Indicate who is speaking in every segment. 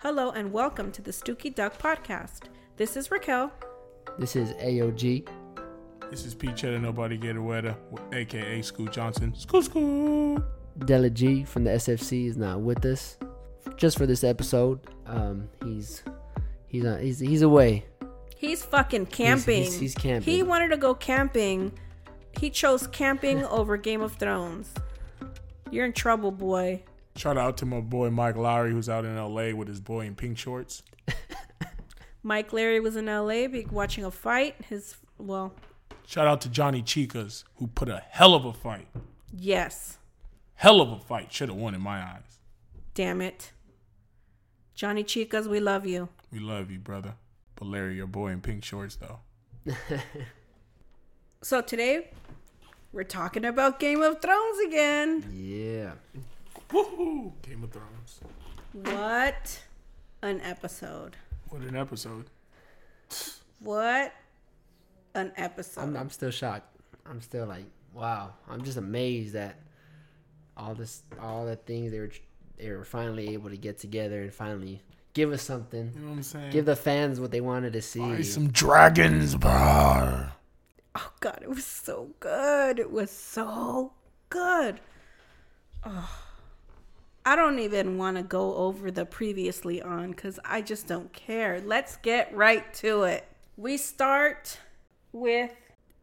Speaker 1: Hello and welcome to the Stooky Duck Podcast. This is Raquel.
Speaker 2: This is AOG.
Speaker 3: This is Pete Cheddar, Nobody Get a Wetter, aka School Johnson. School School!
Speaker 2: Della G from the SFC is not with us just for this episode. Um, he's he's not, he's he's away.
Speaker 1: He's fucking camping.
Speaker 2: he's- he's camping.
Speaker 1: He wanted to go camping. He chose camping over Game of Thrones. You're in trouble, boy.
Speaker 3: Shout out to my boy Mike Lowry, who's out in LA with his boy in pink shorts.
Speaker 1: Mike Larry was in LA watching a fight. His, well,
Speaker 3: Shout out to Johnny Chicas, who put a hell of a fight.
Speaker 1: yes.
Speaker 3: Hell of a fight. Should have won in my eyes.
Speaker 1: Damn it. Johnny Chicas, we love you.
Speaker 3: We love you, brother. But Larry, your boy in pink shorts, though.
Speaker 1: So today, we're talking about Game of Thrones again.
Speaker 2: Yeah.
Speaker 3: Woohoo! Game of Thrones.
Speaker 1: What an episode.
Speaker 3: What an episode.
Speaker 1: What an episode.
Speaker 2: I'm I'm still shocked. I'm still like, wow. I'm just amazed that all this all the things they were they were finally able to get together and finally give us something.
Speaker 3: You know what I'm saying?
Speaker 2: Give the fans what they wanted to see.
Speaker 3: Buy some dragons, bro.
Speaker 1: Oh god, it was so good. It was so good. Oh. I don't even want to go over the previously on cuz I just don't care. Let's get right to it. We start with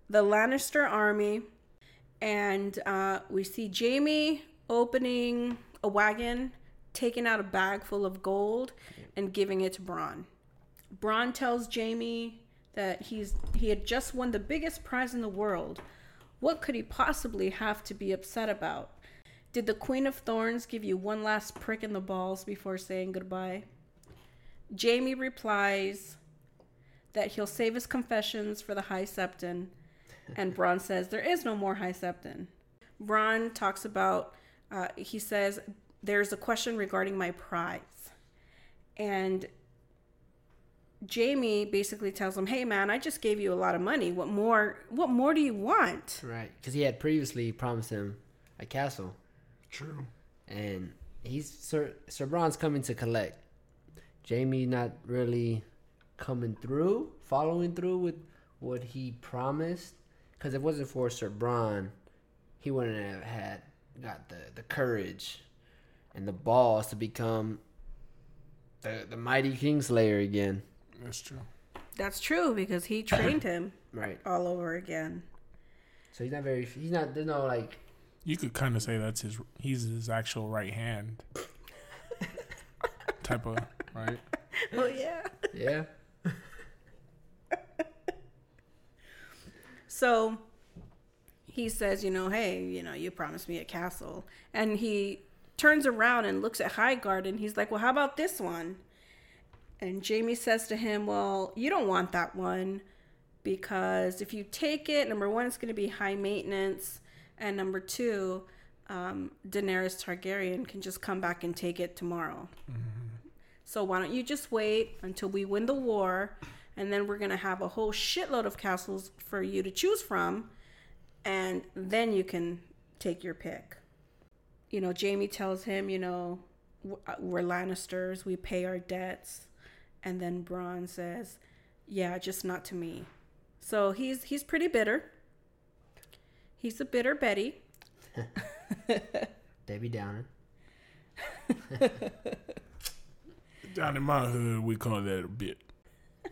Speaker 1: the Lannister army and uh, we see Jaime opening a wagon, taking out a bag full of gold and giving it to Bronn. Bronn tells Jaime that he's he had just won the biggest prize in the world. What could he possibly have to be upset about? Did the Queen of Thorns give you one last prick in the balls before saying goodbye? Jaime replies that he'll save his confessions for the High Septon, and Bronn says there is no more High Septon. Bronn talks about uh, he says there's a question regarding my prize, and Jaime basically tells him, "Hey man, I just gave you a lot of money. What more? What more do you want?"
Speaker 2: Right, because he had previously promised him a castle,
Speaker 3: True.
Speaker 2: and he's Sir Sir Bronn's coming to collect. Jaime not really coming through, following through with what he promised. Because if it wasn't for Sir Bron, he wouldn't have had got the the courage and the balls to become the the mighty Kingslayer again.
Speaker 3: That's true.
Speaker 1: That's true because he trained him
Speaker 2: Right.
Speaker 1: all over again.
Speaker 2: So he's not very. He's not. There's no like.
Speaker 3: You could kind of say that's his. He's his actual right hand. type of right.
Speaker 1: Oh yeah.
Speaker 2: Yeah.
Speaker 1: So he says, you know, hey, you know, you promised me a castle. And he turns around and looks at Highgarden. and he's like, well, how about this one? And Jaime says to him, well, you don't want that one because if you take it, number one, it's going to be high maintenance. And number two, um, Daenerys Targaryen can just come back and take it tomorrow. So why don't you just wait until we win the war, and then we're gonna have a whole shitload of castles for you to choose from, and then you can take your pick. You know, Jaime tells him, you know, uh, we're Lannisters, we pay our debts, and then Bronn says, yeah, just not to me. So he's he's pretty bitter. He's a bitter Betty.
Speaker 2: Debbie Downer.
Speaker 3: Down in my hood, we call that a bit.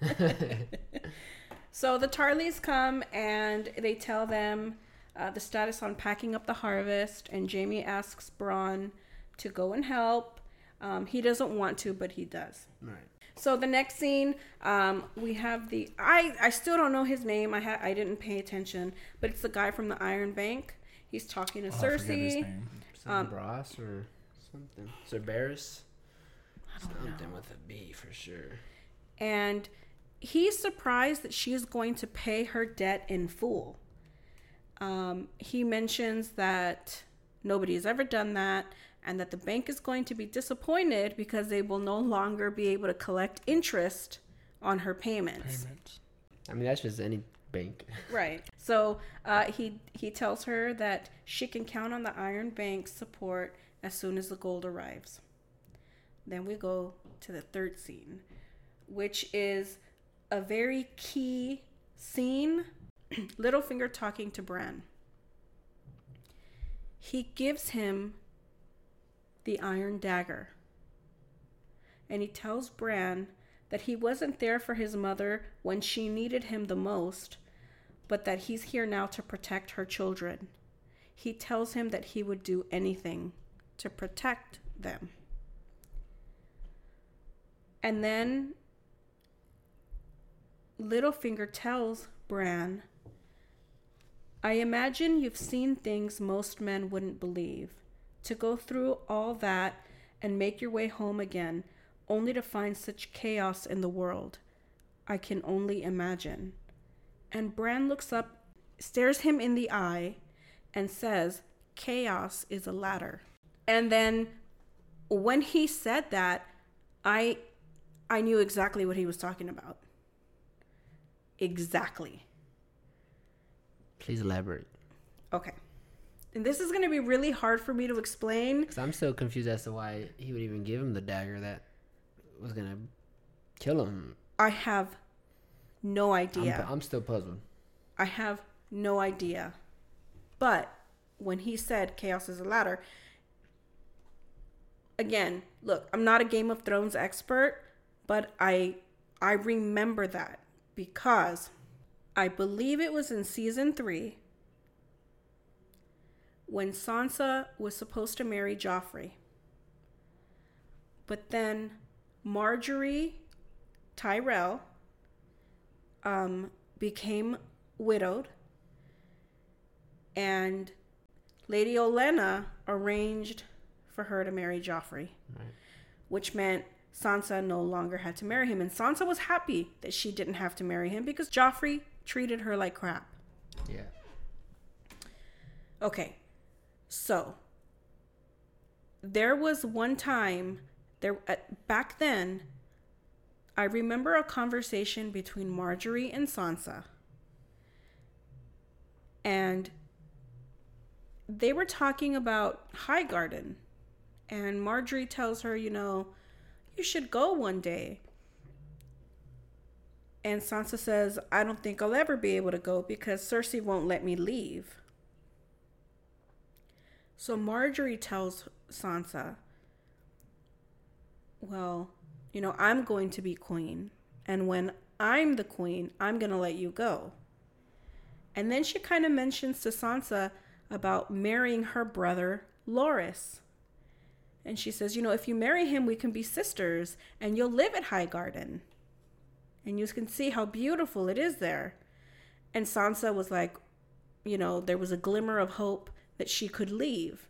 Speaker 1: So the Tarleys come and they tell them uh, the status on packing up the harvest, and Jaime asks Bronn to go and help. Um, he doesn't want to, but he does.
Speaker 2: Right.
Speaker 1: So the next scene, um, we have the I I still don't know his name. I ha- I didn't pay attention, but it's the guy from the Iron Bank. He's talking to
Speaker 3: Oh, I forget his
Speaker 1: Cersei.
Speaker 3: name.
Speaker 2: Some Ross or something. Cerberus. Something with a B for sure.
Speaker 1: and he's surprised that she's going to pay her debt in full. Um, he mentions that nobody has ever done that and that the bank is going to be disappointed because they will no longer be able to collect interest on her payments.
Speaker 3: Payments.
Speaker 2: I mean, that's just any bank.
Speaker 1: Right. So uh, he he tells her that she can count on the Iron Bank's support as soon as the gold arrives. then we go to the third scene, which is a very key scene. Littlefinger talking to Bran. He gives him the iron dagger. And he tells Bran that he wasn't there for his mother when she needed him the most, but that he's here now to protect her children. He tells him that he would do anything to protect them. And then Littlefinger tells Bran, I imagine you've seen things most men wouldn't believe. To go through all that and make your way home again, only to find such chaos in the world. I can only imagine. And Bran looks up, stares him in the eye, and says, Chaos is a ladder. And then when he said that, I I knew exactly what he was talking about. Exactly.
Speaker 2: Please elaborate.
Speaker 1: Okay. And this is going to be really hard for me to explain.
Speaker 2: Because I'm still confused as to why he would even give him the dagger that was going to kill him.
Speaker 1: I have no
Speaker 2: I'm,
Speaker 1: idea.
Speaker 2: I'm still puzzled.
Speaker 1: I have no idea. But when he said chaos is a ladder, again, look, I'm not a Game of Thrones expert, but I I remember that because I believe it was in season 3 when Sansa was supposed to marry Joffrey. But then Margaery Tyrell um, became widowed, and Lady Olenna arranged for her to marry Joffrey,
Speaker 2: Right.
Speaker 1: which meant Sansa no longer had to marry him. And Sansa was happy that she didn't have to marry him because Joffrey treated her like crap.
Speaker 2: Yeah.
Speaker 1: Okay, so there was one time there at, back then. I remember a conversation between Margaery and Sansa, and they were talking about Highgarden. and Margaery tells her, you know, you should go one day. And Sansa says, I don't think I'll ever be able to go because Cersei won't let me leave. So Margaery tells Sansa, Well, you know, I'm going to be queen. And when I'm the queen, I'm going to let you go. And then she kind of mentions to Sansa about marrying her brother, Loras. And she says, You know, if you marry him, we can be sisters and you'll live at Highgarden. And you can see how beautiful it is there. And Sansa was like, You know, there was a glimmer of hope that she could leave.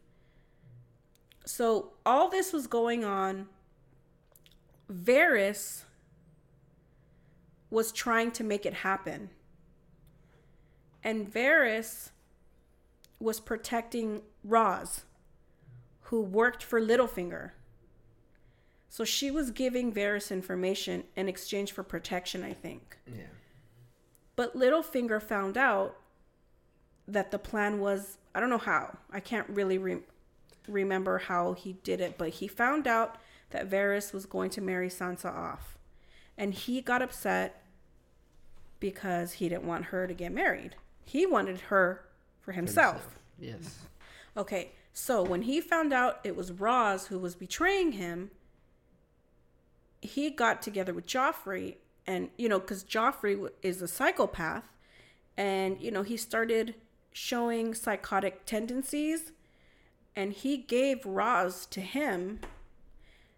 Speaker 1: So all this was going on. Varys was trying to make it happen. And Varys was protecting Ros, who worked for Littlefinger. So she was giving Varys information in exchange for protection, I think.
Speaker 2: Yeah.
Speaker 1: But Littlefinger found out that the plan was I don't know how. I can't really re- remember how he did it, but he found out that Varys was going to marry Sansa off. And he got upset because he didn't want her to get married. He wanted her for himself.
Speaker 2: Yes.
Speaker 1: Okay, so when he found out it was Ros who was betraying him, he got together with Joffrey, and you know, because Joffrey is a psychopath, and you know, he started showing psychotic tendencies, and he gave Ros to him,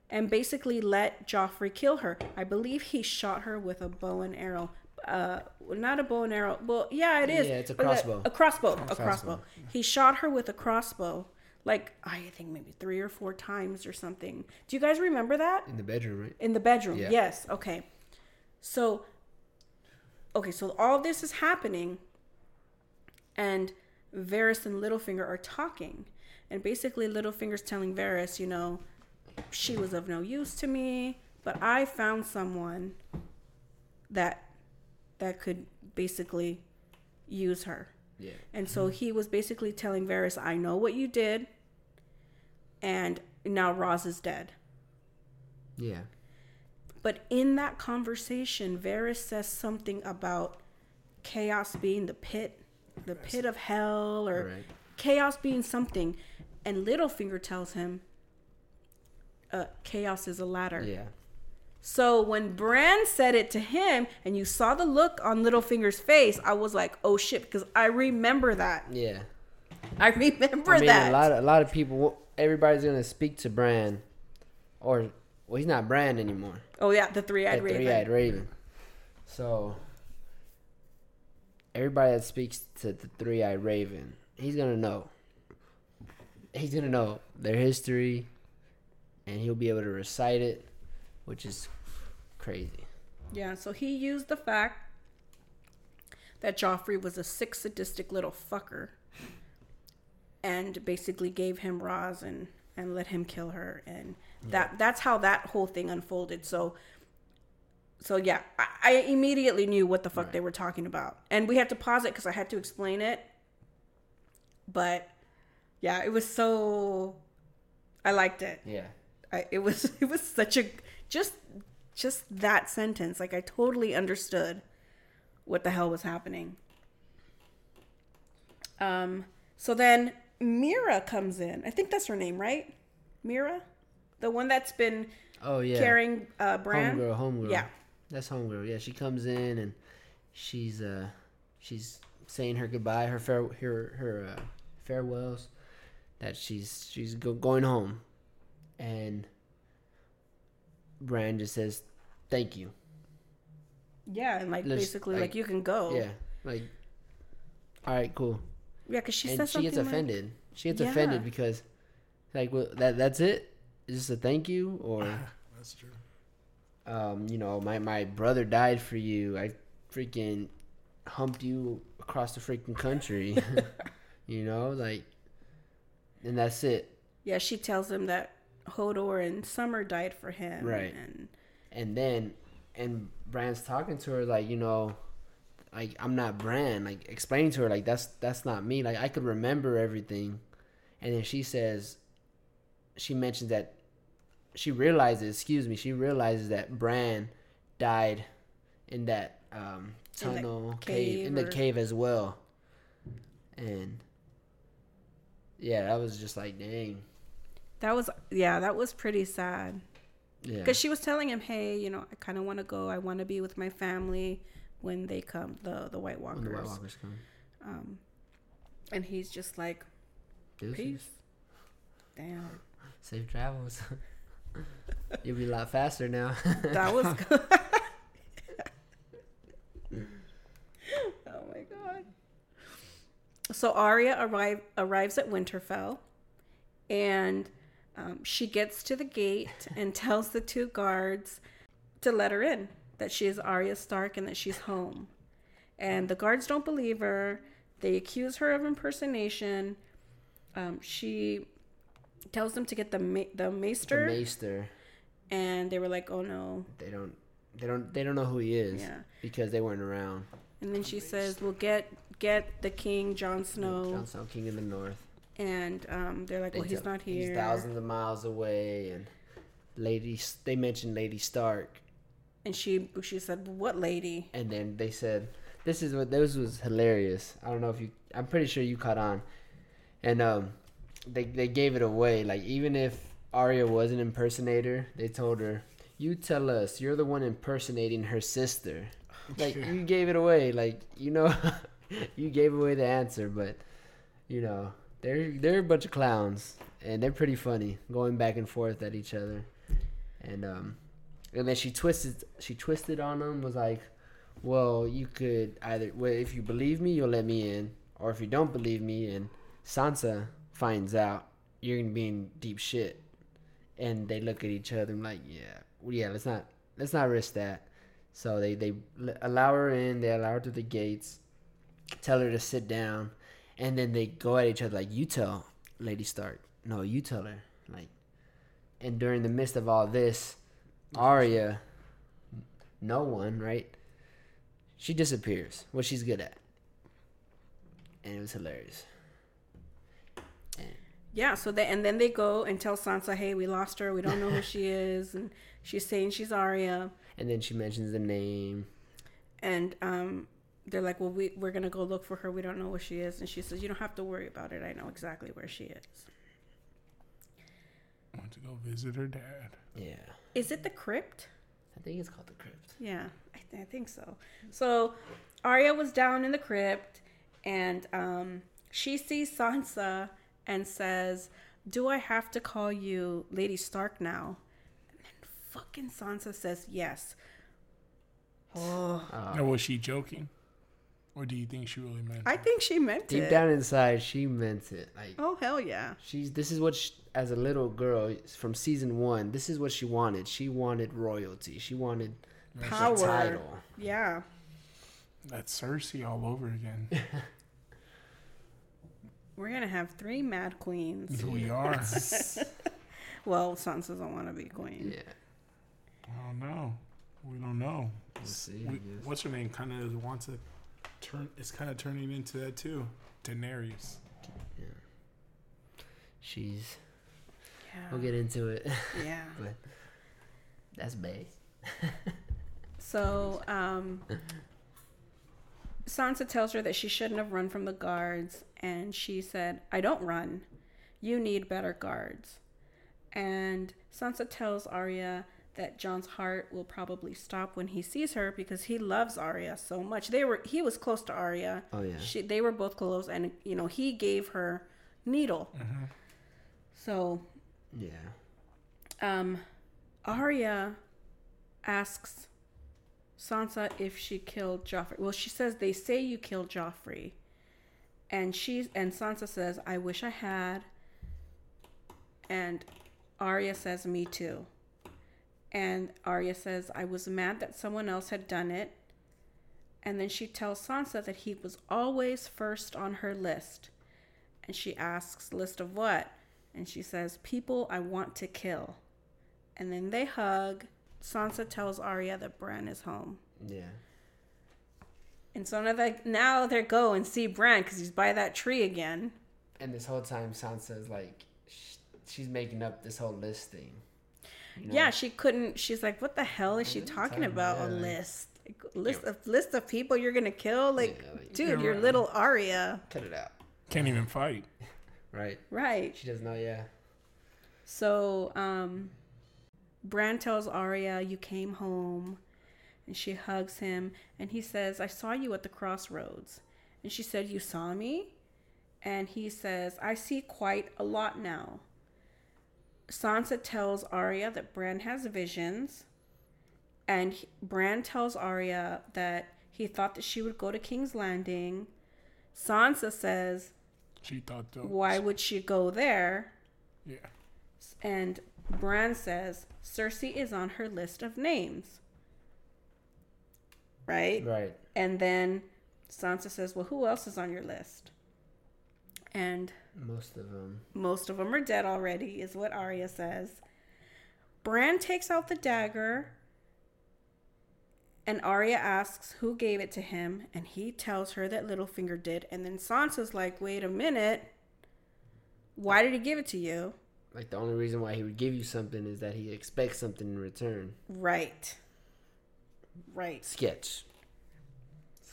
Speaker 1: and basically let Joffrey kill her. I believe he shot her with a bow and arrow. Uh, not a bow and arrow. Well, yeah, it is.
Speaker 2: Yeah, it's a crossbow.
Speaker 1: A crossbow. A
Speaker 2: Crossbow.
Speaker 1: crossbow. He shot her with a crossbow, like I think maybe three or four times or something. Do you guys remember that
Speaker 2: In the bedroom, right?
Speaker 1: in the bedroom?
Speaker 2: Yeah.
Speaker 1: Yes. Okay. So, okay, so all this is happening, and Varys and Littlefinger are talking, and basically Littlefinger's telling Varys, you know, she was of no use to me, but I found someone that that could basically use her.
Speaker 2: Yeah.
Speaker 1: And so he was basically telling Varys, I know what you did, and now Ros is dead.
Speaker 2: Yeah.
Speaker 1: But in that conversation, Varys says something about chaos being the pit, the pit of hell, or
Speaker 2: Right.
Speaker 1: chaos being something. And Littlefinger tells him, uh, chaos is a ladder.
Speaker 2: Yeah.
Speaker 1: So when Bran said it to him, and you saw the look on Littlefinger's face, I was like, "Oh shit!" Because I remember that.
Speaker 2: Yeah.
Speaker 1: I remember
Speaker 2: I mean,
Speaker 1: that.
Speaker 2: a lot of a lot of people. Everybody's gonna speak to Bran, or well, he's not Bran anymore.
Speaker 1: oh yeah, the three-eyed
Speaker 2: The
Speaker 1: raven.
Speaker 2: three-eyed raven. So everybody that speaks to the three-eyed raven, he's gonna know. He's gonna know their history, and he'll be able to recite it, which is crazy.
Speaker 1: Yeah, so he used the fact that Joffrey was a sick, sadistic little fucker and basically gave him Ros and, and let him kill her. And that that's how that whole thing unfolded. So, so yeah, I, I immediately knew what the fuck they were talking about. And we had to pause it because I had to explain it. But yeah, it was so. I liked it.
Speaker 2: Yeah.
Speaker 1: I, it was it was such a just just that sentence like i totally understood what the hell was happening um so then Meera comes in i think that's her name right Meera the one that's been
Speaker 2: Oh yeah.
Speaker 1: carrying uh bran
Speaker 2: Homegirl, homegirl.
Speaker 1: Yeah.
Speaker 2: That's homegirl. Yeah, she comes in and she's uh she's saying her goodbye, her fair her her uh, farewells, that she's she's go, going home, and Bran just says, "Thank you."
Speaker 1: yeah and like
Speaker 2: Let's-
Speaker 1: basically
Speaker 2: like,
Speaker 1: like, you can go
Speaker 2: Yeah, like, all right, cool.
Speaker 1: yeah because she
Speaker 2: and
Speaker 1: says
Speaker 2: she
Speaker 1: something
Speaker 2: gets
Speaker 1: like-
Speaker 2: offended. She gets
Speaker 1: Yeah.
Speaker 2: offended because, like, well, that that's it. Is this a thank you or?
Speaker 3: That's true.
Speaker 2: Um, you know, my, my brother died for you. I freaking humped you across the freaking country. you know, like, and that's it.
Speaker 1: yeah she tells him that hodor and summer died for him
Speaker 2: Right.
Speaker 1: and
Speaker 2: And then, and Bran's talking to her like, you know, like I'm not Bran. Like explaining to her like that's that's not me. Like I could remember everything, and then she says, she mentions that she realizes, excuse me, she realizes that Bran died in that um,
Speaker 1: In
Speaker 2: tunnel cave,
Speaker 1: cave
Speaker 2: in the cave as well, and yeah, that was just like dang,
Speaker 1: that was yeah that was pretty sad
Speaker 2: yeah,
Speaker 1: because she was telling him, "Hey, you know, I kind of want to go. I want to be with my family when they come, the the White Walkers."
Speaker 2: when the White Walkers come.
Speaker 1: Um, and he's just like,
Speaker 2: Deuces.
Speaker 1: "Peace." Damn,
Speaker 2: Safe travels. You'll be a lot faster now.
Speaker 1: that was good. oh my god. So Arya arrive, arrives at Winterfell, and um, she gets to the gate and tells the two guards to let her in. That she is Arya Stark and that she's home. And the guards don't believe her. They accuse her of impersonation. Um, she tells them to get the ma- the
Speaker 2: the
Speaker 1: maester,
Speaker 2: Maester.
Speaker 1: and they were like, "Oh no!"
Speaker 2: They don't. They don't. They don't know who he is.
Speaker 1: Yeah.
Speaker 2: Because they weren't around.
Speaker 1: And then she says, "We'll get get the king, Jon Snow."
Speaker 2: Jon Snow, King of the North.
Speaker 1: And um, they're like, "Well, he's
Speaker 2: tell-
Speaker 1: not here."
Speaker 2: He's thousands of miles away, and Lady. They mentioned Lady Stark,
Speaker 1: And she she said, "What lady?"
Speaker 2: and then they said, "This is what this was hilarious." I don't know if you. I'm pretty sure you caught on, and um, they they gave it away. Like even if Arya was an impersonator, they told her, "You tell us. You're the one impersonating her sister." Like you gave it away. Like you know, you gave away the answer, but you know they're they're a bunch of clowns and they're pretty funny, going back and forth at each other, and um, and then she twisted she twisted on them was like, well you could either well if you believe me you'll let me in, or if you don't believe me and Sansa finds out you're gonna be in deep shit, and they look at each other and like yeah well, yeah let's not let's not risk that. So they they allow her in. They allow her through the gates. Tell her to sit down, and then they go at each other like, "You tell Lady Stark." No, you tell her. Like, and during the midst of all this, Arya, no one right. She disappears. What she's good at, and it was hilarious.
Speaker 1: Yeah. So they and then they go and tell Sansa, "Hey, we lost her. We don't know who she is." And She's saying she's Arya,
Speaker 2: And then she mentions the name.
Speaker 1: and um, they're like, "Well, we we're gonna go look for her. We don't know where she is." And she says, "You don't have to worry about it. I know exactly where she is."
Speaker 3: I want to go visit her dad.
Speaker 2: Yeah.
Speaker 1: Is it the crypt?
Speaker 2: I think it's called the crypt.
Speaker 1: Yeah, I, th- I think so. So Arya was down in the crypt, and um, she sees Sansa and says, "Do I have to call you Lady Stark now?" And then fucking Sansa says, "Yes." Oh,
Speaker 3: Now, was she joking? Or do you think she really meant
Speaker 1: I
Speaker 3: it?
Speaker 1: I think she meant
Speaker 2: Deep
Speaker 1: it.
Speaker 2: Deep down inside, she meant it. Like
Speaker 1: Oh hell yeah!
Speaker 2: she's this is what she, as a little girl from season 1, this is what she wanted. She wanted royalty. She wanted
Speaker 1: Power.
Speaker 2: title.
Speaker 1: Yeah.
Speaker 3: That's Cersei all over again.
Speaker 1: We're gonna have three Mad Queens.
Speaker 3: we are.
Speaker 1: Well, Sansa doesn't want to be queen.
Speaker 2: Yeah.
Speaker 3: I don't know. We don't know.
Speaker 2: We'll see.
Speaker 3: We, what's her name? Kind of wants to turn. It's kind of turning into that too. Daenerys. Yeah.
Speaker 2: She's
Speaker 1: Yeah.
Speaker 2: we'll get into it.
Speaker 1: Yeah.
Speaker 2: but that's Bay.
Speaker 1: So, um, Sansa tells her that she shouldn't have run from the guards, and she said, I don't run. You need better guards. And Sansa tells Arya that Jon's heart will probably stop when he sees her because he loves Arya so much. They were he was close to Arya.
Speaker 2: Oh yeah.
Speaker 1: She they were both close and you know, he gave her needle. So,
Speaker 2: Yeah.
Speaker 1: um, Arya asks Sansa if she killed Joffrey. Well, she says they say you killed Joffrey, and she's and Sansa says I wish I had. And Arya says me too. And Arya says I was mad that someone else had done it. And then she tells Sansa that he was always first on her list. And she asks, list of what? And she says, people I want to kill. And then they hug. Sansa tells Arya that Bran is home.
Speaker 2: Yeah.
Speaker 1: And so now they now they go and see Bran because he's by that tree again.
Speaker 2: And this whole time, Sansa's like, sh- she's making up this whole list thing. you know?
Speaker 1: Yeah, she couldn't. She's like, "What the hell is she
Speaker 2: What are you
Speaker 1: talking
Speaker 2: talking
Speaker 1: about?
Speaker 2: about?
Speaker 1: A
Speaker 2: Yeah, like-
Speaker 1: list, like, list of list of people you're gonna kill? Like,
Speaker 2: Yeah, like-
Speaker 1: dude,
Speaker 3: Yeah,
Speaker 1: you're
Speaker 3: right.
Speaker 1: little Arya,
Speaker 2: Cut it out.
Speaker 3: Can't even fight.
Speaker 2: Right.
Speaker 1: right?"
Speaker 2: She doesn't know. Yeah.
Speaker 1: So, um, Bran tells Arya, "You came home," and she hugs him, and he says, "I saw you at the crossroads," and she said, "You saw me," and he says, "I see quite a lot now." Sansa tells Arya that Bran has visions, and Bran tells Arya that he thought that she would go to King's Landing. Sansa says,
Speaker 3: She thought though.
Speaker 1: "Why would she go there?"
Speaker 3: Yeah.
Speaker 1: And Bran says Cersei is on her list of names. Right?
Speaker 2: Right.
Speaker 1: And then Sansa says, Well, who else is on your list? And
Speaker 2: Most of them.
Speaker 1: most of them are dead already, is what Arya says. Bran takes out the dagger, and Arya asks who gave it to him, and he tells her that Littlefinger did. And then Sansa's like, Wait a minute. Why did he give it to you?
Speaker 2: Like the only reason why he would give you something is that he expects something in return.
Speaker 1: Right. Right.
Speaker 2: Sketch.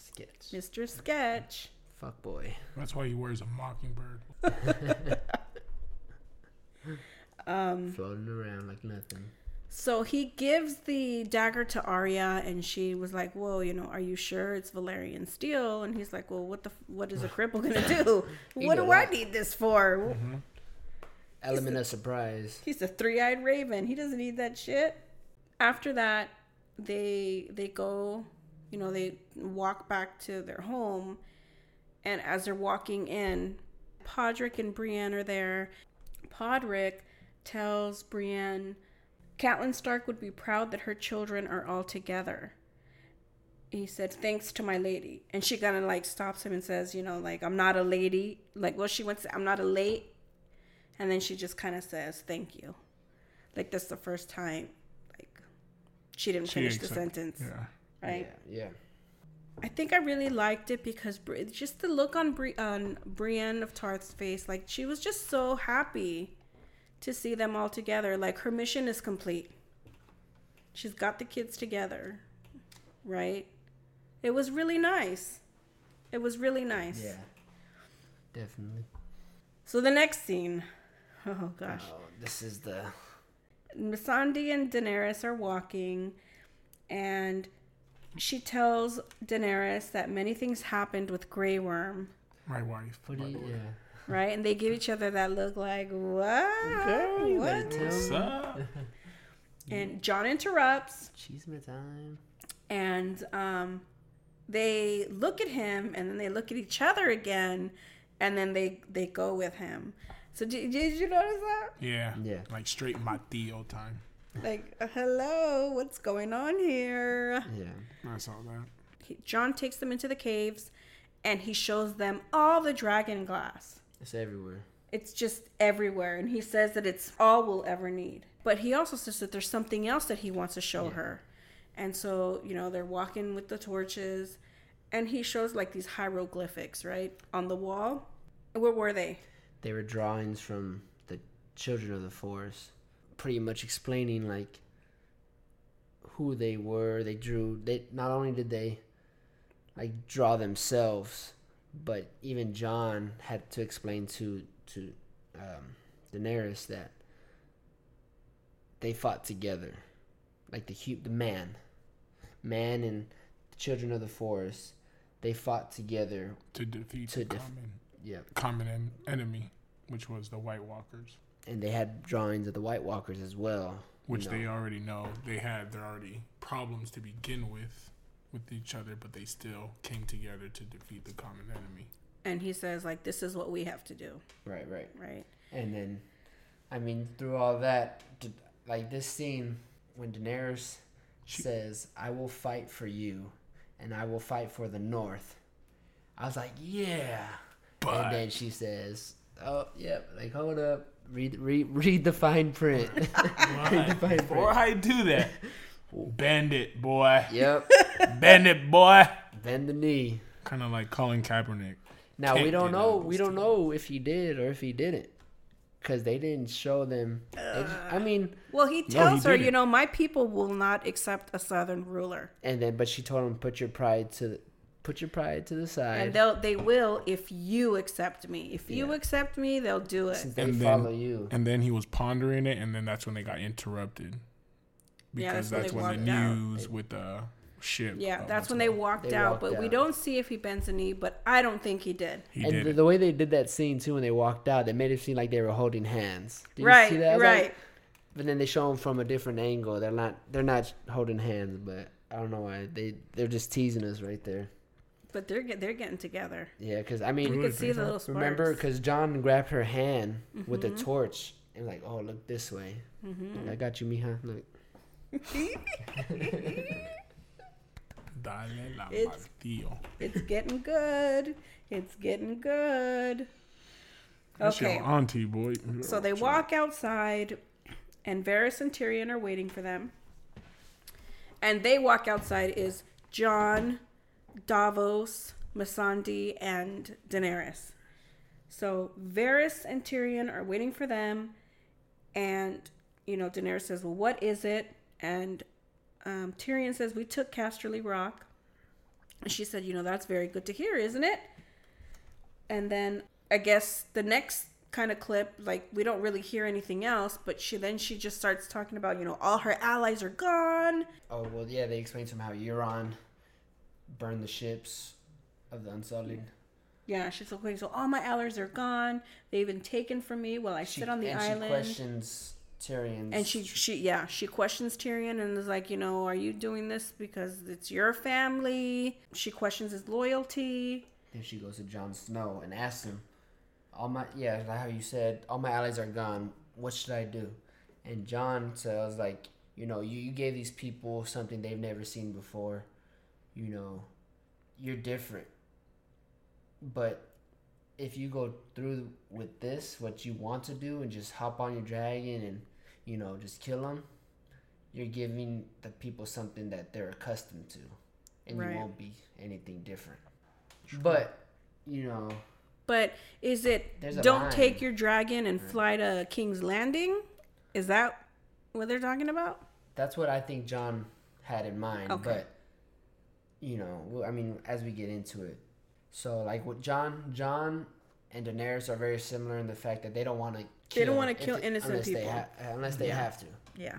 Speaker 2: Sketch.
Speaker 1: Mr. Sketch.
Speaker 2: Fuck boy.
Speaker 3: That's why he wears a mockingbird.
Speaker 1: Um,
Speaker 2: Floating around like nothing.
Speaker 1: so he gives the dagger to Arya, and she was like, "Whoa, you know, are you sure it's Valyrian steel?" And he's like, "Well, what the, what is a cripple gonna do? What do
Speaker 2: a
Speaker 1: I
Speaker 2: lot.
Speaker 1: need this for?"
Speaker 2: Element of surprise.
Speaker 1: He's a three-eyed raven. He doesn't need that shit. After that, they they go, you know, they walk back to their home, and as they're walking in, Podrick and Brienne are there. Podrick tells Brienne, Catelyn Stark would be proud that her children are all together. He said, "Thanks to my lady," and she kind of like stops him and says, "You know, like I'm not a lady. Like, well, she went, to, I'm not a late." And then she just kind of says, "Thank you." Like that's the first time, she didn't
Speaker 3: She
Speaker 1: finish the
Speaker 3: accept-
Speaker 1: sentence,
Speaker 3: Yeah.
Speaker 1: right?
Speaker 2: Yeah. yeah.
Speaker 1: I think I really liked it because Bri- just the look on Bri- on Brienne of Tarth's face, like she was just so happy to see them all together. Like her mission is complete. She's got the kids together, right? It was really nice. It was really nice.
Speaker 2: Yeah. Definitely.
Speaker 1: So the next scene, oh gosh,
Speaker 2: Oh, this is the
Speaker 1: Missandei and Daenerys are walking, and she tells Daenerys that many things happened with Grey Worm,
Speaker 3: My wife.
Speaker 2: what do
Speaker 3: by
Speaker 2: you,
Speaker 3: the way.
Speaker 2: yeah.
Speaker 1: right? And they give each other that look like, what?
Speaker 2: Girl,
Speaker 1: what?
Speaker 3: What's up?
Speaker 1: And Jon interrupts,
Speaker 2: Cheese my time.
Speaker 1: and um, they look at him, and then they look at each other again, and then they they go with him. So did, did you notice that?
Speaker 3: Yeah.
Speaker 2: Yeah.
Speaker 3: Like straight Mateo time.
Speaker 1: Like, hello, what's going on here?
Speaker 2: Yeah.
Speaker 3: I saw that.
Speaker 1: He, Jon takes them into the caves, and he shows them all the dragon glass.
Speaker 2: It's everywhere.
Speaker 1: It's just everywhere, and he says that it's all we'll ever need. But he also says that there's something else that he wants to show her. And so, you know, they're walking with the torches, and he shows like these hieroglyphics, right, on the wall. Where were they?
Speaker 2: They were drawings from the children of the forest, pretty much explaining like who they were. They drew. They not only did they like draw themselves, but even Jon had to explain to to um, Daenerys that they fought together, like the hu- the man, man and the children of the forest. They fought together.
Speaker 3: To defeat
Speaker 2: To
Speaker 3: the
Speaker 2: def-
Speaker 3: common
Speaker 2: Yeah,
Speaker 3: common en- enemy, which was the White Walkers,
Speaker 2: and they had drawings of the White Walkers as well.
Speaker 3: which
Speaker 2: you
Speaker 3: they already know they had. They're already problems to begin with, with each other, but they still came together to defeat the common enemy.
Speaker 1: And he says, like, this is what we have to do,
Speaker 2: Right, right.
Speaker 1: right?
Speaker 2: And then, I mean, through all that, like this scene when Daenerys
Speaker 3: She-
Speaker 2: says, "I will fight for you, and I will fight for the North," I was like, "Yeah."
Speaker 3: But-
Speaker 2: and then she says, "Oh, yep." Like, hold up. Read, read, read the fine print. read the fine
Speaker 3: Before
Speaker 2: print.
Speaker 3: I do that, bend it, boy.
Speaker 2: Yep.
Speaker 3: Bend it, boy.
Speaker 2: Bend the knee.
Speaker 3: Kind of like Colin Kaepernick.
Speaker 2: Now we
Speaker 3: Can't
Speaker 2: don't know. We don't know if he did or if he didn't, because they didn't show them. just- I mean,
Speaker 1: Well, he
Speaker 3: No, he
Speaker 1: tells her, you know, my people will not accept a southern ruler.
Speaker 2: and then but she told him put your pride to the, put your pride to the side.
Speaker 1: And they'll they will if you accept me. If you
Speaker 2: Yeah.
Speaker 1: accept me, they'll do it.
Speaker 2: since they
Speaker 3: And
Speaker 2: follow
Speaker 3: then-
Speaker 2: you.
Speaker 3: And then he was pondering it, and then that's when they got interrupted.
Speaker 1: Yeah,
Speaker 3: Because
Speaker 1: that's when they
Speaker 3: when, the
Speaker 1: walked out.
Speaker 3: news with the ship.
Speaker 1: Yeah,
Speaker 3: uh,
Speaker 1: that's
Speaker 3: what's
Speaker 1: when they walked
Speaker 2: They
Speaker 1: out,
Speaker 2: walked
Speaker 1: but we don't see if he bends a knee, but I don't think he did.
Speaker 3: He
Speaker 2: and
Speaker 3: did
Speaker 2: the, the way they did that scene too when they walked out, they made it seem like they were holding hands. Did
Speaker 1: right,
Speaker 2: you see that? I like-
Speaker 1: right.
Speaker 2: but then they show them from a different angle. They're not. They're not holding hands, but I don't know why they they're just teasing us right there.
Speaker 1: But they're get, they're getting together.
Speaker 2: Yeah, because I
Speaker 1: You
Speaker 2: mean,
Speaker 1: could
Speaker 3: Really
Speaker 1: see the little sparks.
Speaker 2: remember because Jon grabbed her hand with the
Speaker 1: Mm-hmm.
Speaker 2: torch and like, oh look this way. I got you, mija. Look.
Speaker 3: Dale la
Speaker 1: It's- It's getting good. It's getting good.
Speaker 3: That's
Speaker 1: Okay.
Speaker 3: your auntie, boy.
Speaker 1: So they walk outside, and Varys and Tyrion are waiting for them. And they walk outside is Jon, Davos, Missandei, and Daenerys. So Varys and Tyrion are waiting for them, and you know Daenerys says, "Well, what is it?" And um, Tyrion says, "We took Casterly Rock." And she said, "You know that's very good to hear, isn't it?" And then I guess the next kind of clip, like we don't really hear anything else, but she then she just starts talking about, you know, all her allies are gone.
Speaker 2: Oh well, yeah. They explain to him how Euron burned the ships of the Unsullied.
Speaker 1: Yeah, she's "Okay, so all my allies are gone. They've been taken from me while I
Speaker 2: She,
Speaker 1: sit on the
Speaker 2: and
Speaker 1: island.
Speaker 2: she questions Tyrion's.
Speaker 1: and she she yeah, she questions Tyrion and is like, you know, are you doing this because it's your family? She questions his loyalty.
Speaker 2: Then she goes to Jon Snow and asks him, "All my yeah, like how you said, all my allies are gone. What should I do?" And Jon tells like, you know, you, you gave these people something they've never seen before. You know, you're different. But if you go through with this, what you want to do, and just hop on your dragon and you know just kill them, you're giving the people something that they're accustomed to, and
Speaker 1: Right.
Speaker 2: you won't be anything different. But you know,
Speaker 1: But is it don't
Speaker 2: line.
Speaker 1: take your dragon and fly to King's Landing? Is that what they're talking about?
Speaker 2: That's what I think Jon had in mind.
Speaker 1: Okay.
Speaker 2: But you know, I mean, as we get into it, so like with Jon, Jon and Daenerys are very similar in the fact that they don't want to.
Speaker 1: They don't wanna kill innocent
Speaker 2: unless They
Speaker 1: people.
Speaker 2: ha- unless they
Speaker 1: Yeah.
Speaker 2: have to,
Speaker 1: Yeah.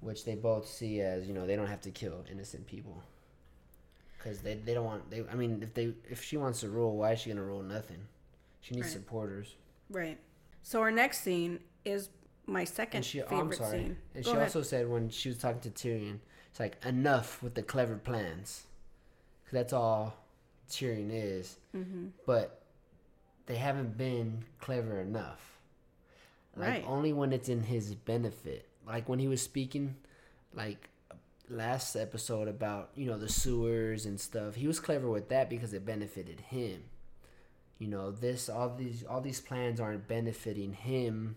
Speaker 2: which they both see as you know they don't have to kill innocent people. Because they, they don't want they I mean if they if she wants to rule why is she gonna rule nothing? She needs
Speaker 1: Right.
Speaker 2: supporters.
Speaker 1: Right. So our next scene is my second
Speaker 2: And she, oh,
Speaker 1: favorite
Speaker 2: sorry.
Speaker 1: scene.
Speaker 2: And
Speaker 1: Go
Speaker 2: she
Speaker 1: ahead.
Speaker 2: also said when she was talking to Tyrion, it's like enough with the clever plans, because that's all Tyrion is.
Speaker 1: Mm-hmm.
Speaker 2: But they haven't been clever enough. Like
Speaker 1: Right.
Speaker 2: only when it's in his benefit. Like when he was speaking, like last episode about you know the sewers and stuff. He was clever with that because it benefited him. You know this all these all these plans aren't benefiting him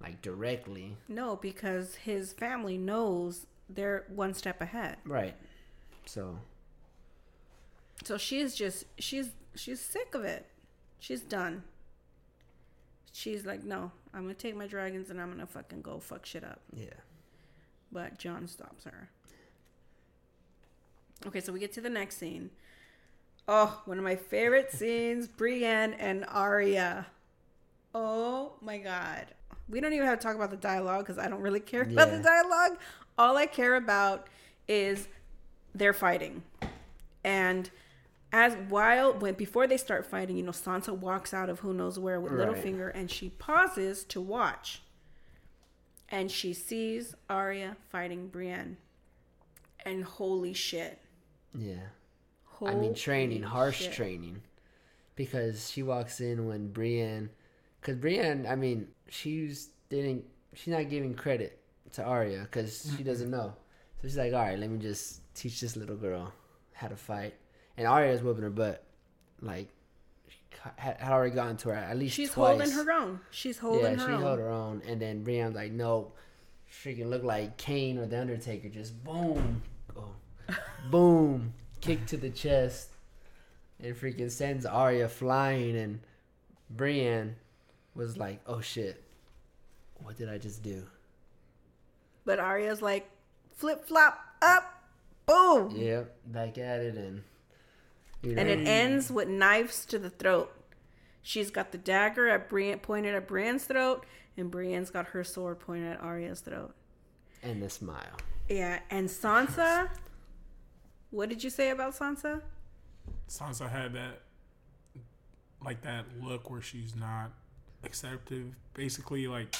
Speaker 2: like directly.
Speaker 1: No, because his family knows they're one step ahead.
Speaker 2: Right. So
Speaker 1: So she's just she's she's sick of it. She's done. She's like, no, I'm gonna take my dragons and I'm gonna fucking go fuck shit up.
Speaker 2: yeah.
Speaker 1: But Jon stops her. Okay, so we get to the next scene. Oh, one of my favorite scenes, Brienne and Arya. Oh my god. We don't even have to talk about the dialogue because I don't really care about the dialogue. All I care about is they're fighting. And as while when before they start fighting, you know, Sansa walks out of who knows where with
Speaker 2: Right.
Speaker 1: Littlefinger and she pauses to watch. And she sees Arya fighting Brienne. And holy shit.
Speaker 2: Yeah. I mean, training, harsh
Speaker 1: shit.
Speaker 2: training, because she walks in when Brienne, because Brienne, I mean, she's didn't, she's not giving credit to Arya because she doesn't know. So she's like, all right, let me just teach this little girl how to fight, and Arya's whooping her butt, like, she had, had already gotten to her at least
Speaker 1: She's
Speaker 2: twice.
Speaker 1: holding her own. She's holding her wrong.
Speaker 2: yeah,
Speaker 1: her
Speaker 2: she
Speaker 1: own.
Speaker 2: held her own, and then Brienne's like, no, freaking look like Kane or the Undertaker, just boom, oh, boom, kick to the chest, and freaking sends Arya flying, and Brienne was like, oh shit, what did I just do?
Speaker 1: But Arya's like flip flop up, boom.
Speaker 2: Yep, back at it, and you know,
Speaker 1: And it ends with knives to the throat. She's got the dagger at Brienne pointed at Brienne's throat, and Brienne's got her sword pointed at Arya's throat.
Speaker 2: and the smile.
Speaker 1: Yeah, and Sansa. What did you say about Sansa?
Speaker 3: Sansa had that, like that look where she's not acceptive, basically like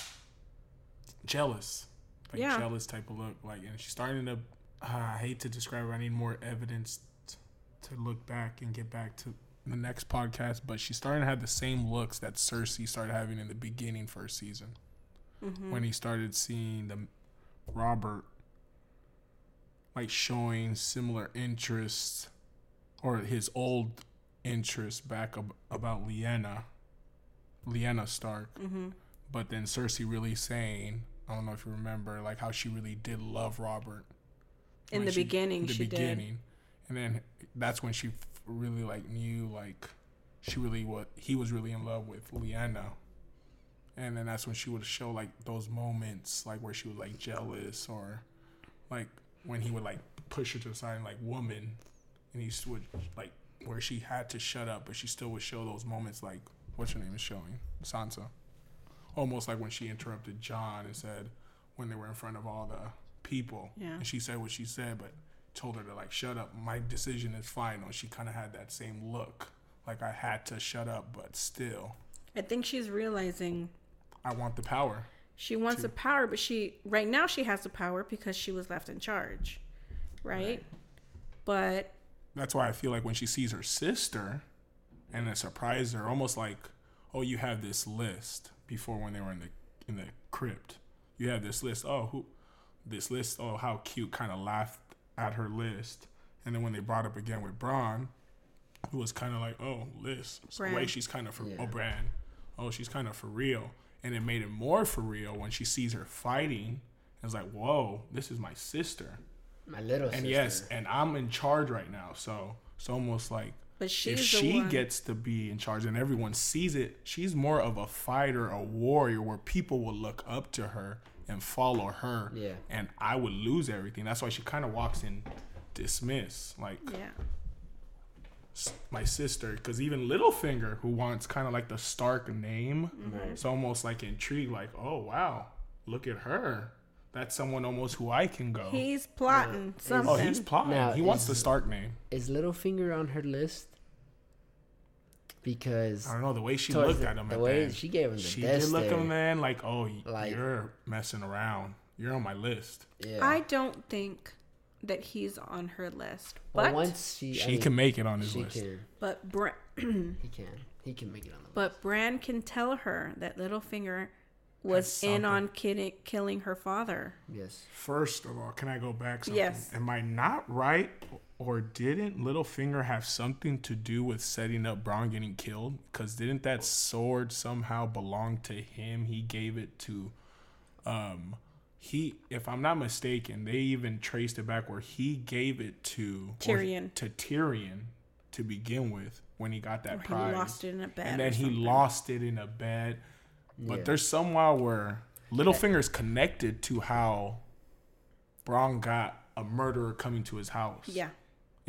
Speaker 3: jealous, like
Speaker 1: Yeah.
Speaker 3: jealous type of look. Like, and she's starting to. Uh, I hate to describe her. I need more evidence t- to look back and get back to the next podcast. But she's starting to have the same looks that Cersei started having in the beginning first season, when he started seeing the Robert like showing similar interests or his old interests back ab- about Lyanna, Lyanna Stark.
Speaker 1: Mm-hmm.
Speaker 3: But then Cersei really saying, I don't know if you remember, like how she really did love Robert
Speaker 1: In
Speaker 3: when
Speaker 1: the
Speaker 3: she-
Speaker 1: beginning,
Speaker 3: the
Speaker 1: she did.
Speaker 3: beginning, and then that's when she really like knew like she really what he was really in love with Lyanna. And then that's when she would show like those moments like where she was like jealous or like when he would like push her to the side like woman. And he would like where she had to shut up but she still would show those moments like what's her name is showing? Sansa almost like when she interrupted Jon and said when they were in front of all the people.
Speaker 1: Yeah.
Speaker 3: and she said what she said but told her to like shut up. My decision is final. She kind of had that same look. Like I had to shut up but still.
Speaker 1: I think she's realizing
Speaker 3: I want the power.
Speaker 1: She wants the power, but she right now she has the power because she was left in charge, right? But
Speaker 3: That's why I feel like when she sees her sister and it surprised her, almost like, oh, you have this list before when they were in the in the crypt. You have this list. Oh, who this list, oh how cute, kind of laughed at her list. And then when they brought up again with Braun, who was kind of like, oh, Liz, the way she's kind of for oh,
Speaker 2: Yeah.
Speaker 3: oh Bran, oh she's kind of for real, and it made it more for real when she sees her fighting. It's like, whoa, this is my sister.
Speaker 2: My little sister.
Speaker 3: And
Speaker 2: sister.
Speaker 3: yes, and I'm in charge right now. So it's almost like
Speaker 1: but she's
Speaker 3: if she
Speaker 1: one.
Speaker 3: gets to be in charge and everyone sees it, she's more of a fighter, a warrior where people will look up to her and follow her.
Speaker 2: Yeah.
Speaker 3: And I would lose everything. That's why she kind of walks in dismiss, like
Speaker 1: Yeah.
Speaker 3: s- my sister. Because even Littlefinger, who wants kind of like the Stark name, mm-hmm.
Speaker 2: Right.
Speaker 3: it's almost like intrigued, like, oh wow, look at her. That's someone almost who I can go.
Speaker 1: He's plotting something.
Speaker 3: oh, he's plotting.
Speaker 2: Now,
Speaker 3: he wants
Speaker 2: is-
Speaker 3: the Stark name.
Speaker 2: Is Littlefinger on her list? Because
Speaker 3: I don't know the way she looked
Speaker 2: the,
Speaker 3: at him.
Speaker 2: the way
Speaker 3: the
Speaker 2: she gave him the
Speaker 3: she
Speaker 2: death
Speaker 3: did look
Speaker 2: stare.
Speaker 3: him, man, like, oh,
Speaker 2: Like-
Speaker 3: you're messing around. You're on my list.
Speaker 2: Yeah.
Speaker 1: I don't think that he's on her list,
Speaker 2: well,
Speaker 1: but
Speaker 2: once she, I mean,
Speaker 3: can make it on his
Speaker 2: she
Speaker 3: list.
Speaker 2: can.
Speaker 1: but Bra-
Speaker 2: He can. He can make it on the list.
Speaker 1: but Bran can tell her that Littlefinger was in on kidding, killing her father.
Speaker 2: Yes.
Speaker 3: First of all, can I go back? Something?
Speaker 1: Yes.
Speaker 3: Am I not right, or didn't Littlefinger have something to do with setting up Bronn getting killed? Because didn't that sword somehow belong to him? He gave it to, um, he. If I'm not mistaken, they even traced it back where he gave it to or
Speaker 1: Tyrion.
Speaker 3: to Tyrion to begin with when he got that
Speaker 1: Or he
Speaker 3: prize.
Speaker 1: lost it in a bed
Speaker 3: and then he lost it in a bed. But
Speaker 2: Yeah.
Speaker 3: there's somehow where Littlefinger's connected to how Bronn got a murderer coming to his house.
Speaker 1: Yeah.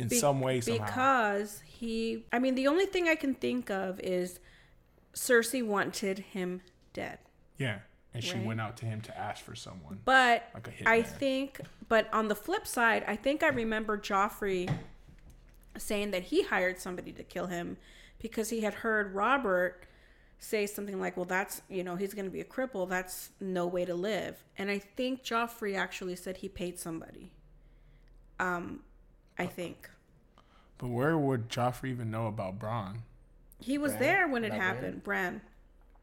Speaker 3: In
Speaker 1: Be-
Speaker 3: some way, somehow.
Speaker 1: Because he, I mean, the only thing I can think of is Cersei wanted him dead.
Speaker 3: yeah. And she
Speaker 1: Right.
Speaker 3: went out to him to ask for someone.
Speaker 1: But
Speaker 3: Like
Speaker 1: I think, but on the flip side, I think I remember Joffrey saying that he hired somebody to kill him because he had heard Robert say something like, "Well, that's you know he's going to be a cripple. That's no way to live." And I think Joffrey actually said he paid somebody. Um, I think
Speaker 3: But where would Joffrey even know about Bronn?
Speaker 1: he was
Speaker 2: Bran?
Speaker 1: there when it
Speaker 2: About
Speaker 1: happened. Bran.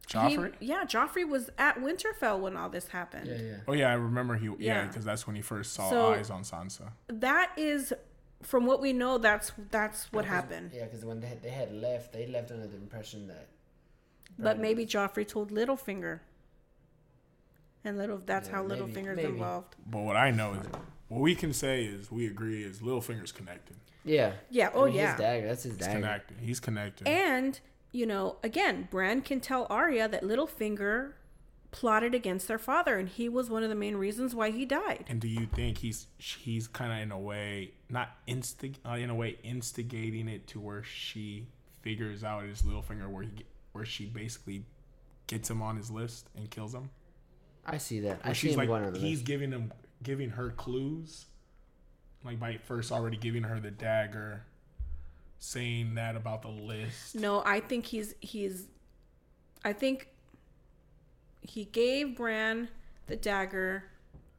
Speaker 1: He-
Speaker 3: Joffrey?
Speaker 1: yeah, Joffrey was at Winterfell when all this happened.
Speaker 2: Yeah, yeah.
Speaker 3: Oh yeah, I remember he. Yeah,
Speaker 1: Yeah.
Speaker 3: because that's when he first saw
Speaker 1: So-
Speaker 3: eyes on Sansa.
Speaker 1: That is, from what we know, that's that's what happened.
Speaker 2: Yeah, because when they had, they had left, they left under the impression that.
Speaker 1: But maybe
Speaker 2: was-
Speaker 1: Joffrey told Littlefinger. And little that's
Speaker 2: Yeah,
Speaker 1: how
Speaker 2: maybe,
Speaker 1: Littlefinger's
Speaker 2: maybe.
Speaker 1: involved.
Speaker 3: But what I know is, what we can say is, we agree is Littlefinger's connected.
Speaker 2: Yeah.
Speaker 1: Yeah,
Speaker 2: I
Speaker 1: oh
Speaker 2: mean,
Speaker 1: yeah.
Speaker 2: His dagger. That's his
Speaker 3: He's
Speaker 2: dagger.
Speaker 3: connected. He's connected.
Speaker 1: And, you know, again, Bran can tell Arya that Littlefinger plotted against their father and he was one of the main reasons why he died.
Speaker 3: And do you think he's he's kind of in a way not instig uh, in a way instigating it to where she figures out his little finger where he where she basically gets him on his list and kills him?
Speaker 2: I see that. I
Speaker 3: Where
Speaker 2: see
Speaker 3: she's
Speaker 2: him
Speaker 3: like
Speaker 2: going on the
Speaker 3: he's
Speaker 2: list.
Speaker 3: giving him giving her clues, like by first already giving her the dagger, saying that about the list.
Speaker 1: No, I think he's he's I think he gave Bran the dagger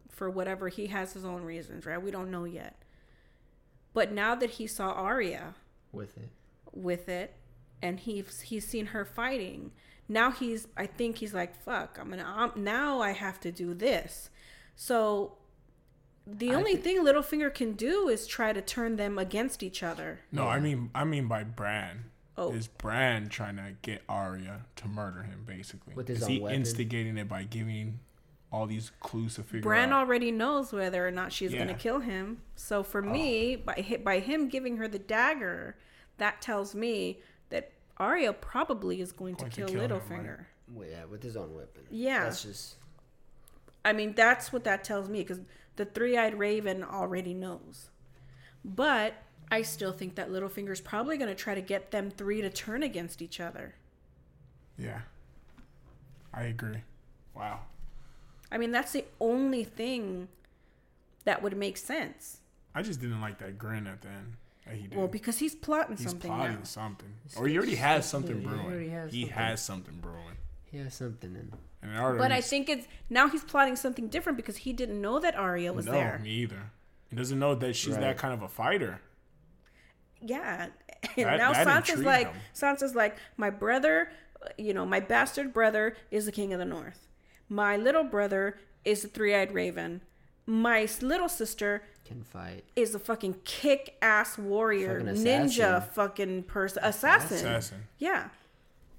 Speaker 1: for whatever he has his own reasons, right? We don't know yet. But now that he saw Arya
Speaker 2: with it.
Speaker 1: with it and he's he's seen her fighting, now he's I think he's like, fuck, I'm gonna um, now I have to do this. So the only
Speaker 2: thi-
Speaker 1: thing Littlefinger can do is try to turn them against each other.
Speaker 3: No, I mean I mean by Bran.
Speaker 1: Oh.
Speaker 3: Is Bran trying to get Arya to murder him basically?
Speaker 2: With his
Speaker 3: Is
Speaker 2: own
Speaker 3: he
Speaker 2: weapon?
Speaker 3: instigating it by giving all these clues to figure
Speaker 1: Bran
Speaker 3: out?
Speaker 1: already knows whether or not she's
Speaker 3: Yeah.
Speaker 1: going to kill him. So for oh. me, by by him giving her the dagger, that tells me that Arya probably is going,
Speaker 3: Going
Speaker 1: to
Speaker 3: to
Speaker 1: kill
Speaker 3: kill him,
Speaker 1: Littlefinger.
Speaker 2: Well, yeah, with his own weapon.
Speaker 1: Yeah.
Speaker 2: That's just.
Speaker 1: I mean, that's what that tells me because the three-eyed raven already knows. But I still think that Littlefinger's probably going to try to get them three to turn against each other.
Speaker 3: Yeah. I agree. Wow.
Speaker 1: I mean, that's the only thing that would make sense.
Speaker 3: I just didn't like that grin at the end that he did.
Speaker 1: Well, because he's plotting
Speaker 3: He's
Speaker 1: something
Speaker 3: plotting
Speaker 1: now.
Speaker 3: something. Or he already has something
Speaker 2: He
Speaker 3: brewing.
Speaker 2: already has
Speaker 3: he
Speaker 2: something.
Speaker 3: has something brewing.
Speaker 2: He has something in.
Speaker 3: And it already
Speaker 1: But I think it's now he's plotting something different because he didn't know that Arya was
Speaker 3: no,
Speaker 1: there.
Speaker 3: me either. He doesn't know that she's
Speaker 2: Right.
Speaker 3: that kind of a fighter.
Speaker 1: Yeah. And
Speaker 3: That-
Speaker 1: now
Speaker 3: that
Speaker 1: Sansa's
Speaker 3: intrigued
Speaker 1: like
Speaker 3: him.
Speaker 1: Sansa's like my brother, you know, my bastard brother is the king of the north. My little brother is the three-eyed raven. My s- little sister
Speaker 2: Can fight.
Speaker 1: is a fucking kick-ass warrior,
Speaker 2: Fucking
Speaker 1: ninja fucking person, assassin.
Speaker 3: Assassin.
Speaker 1: Yeah.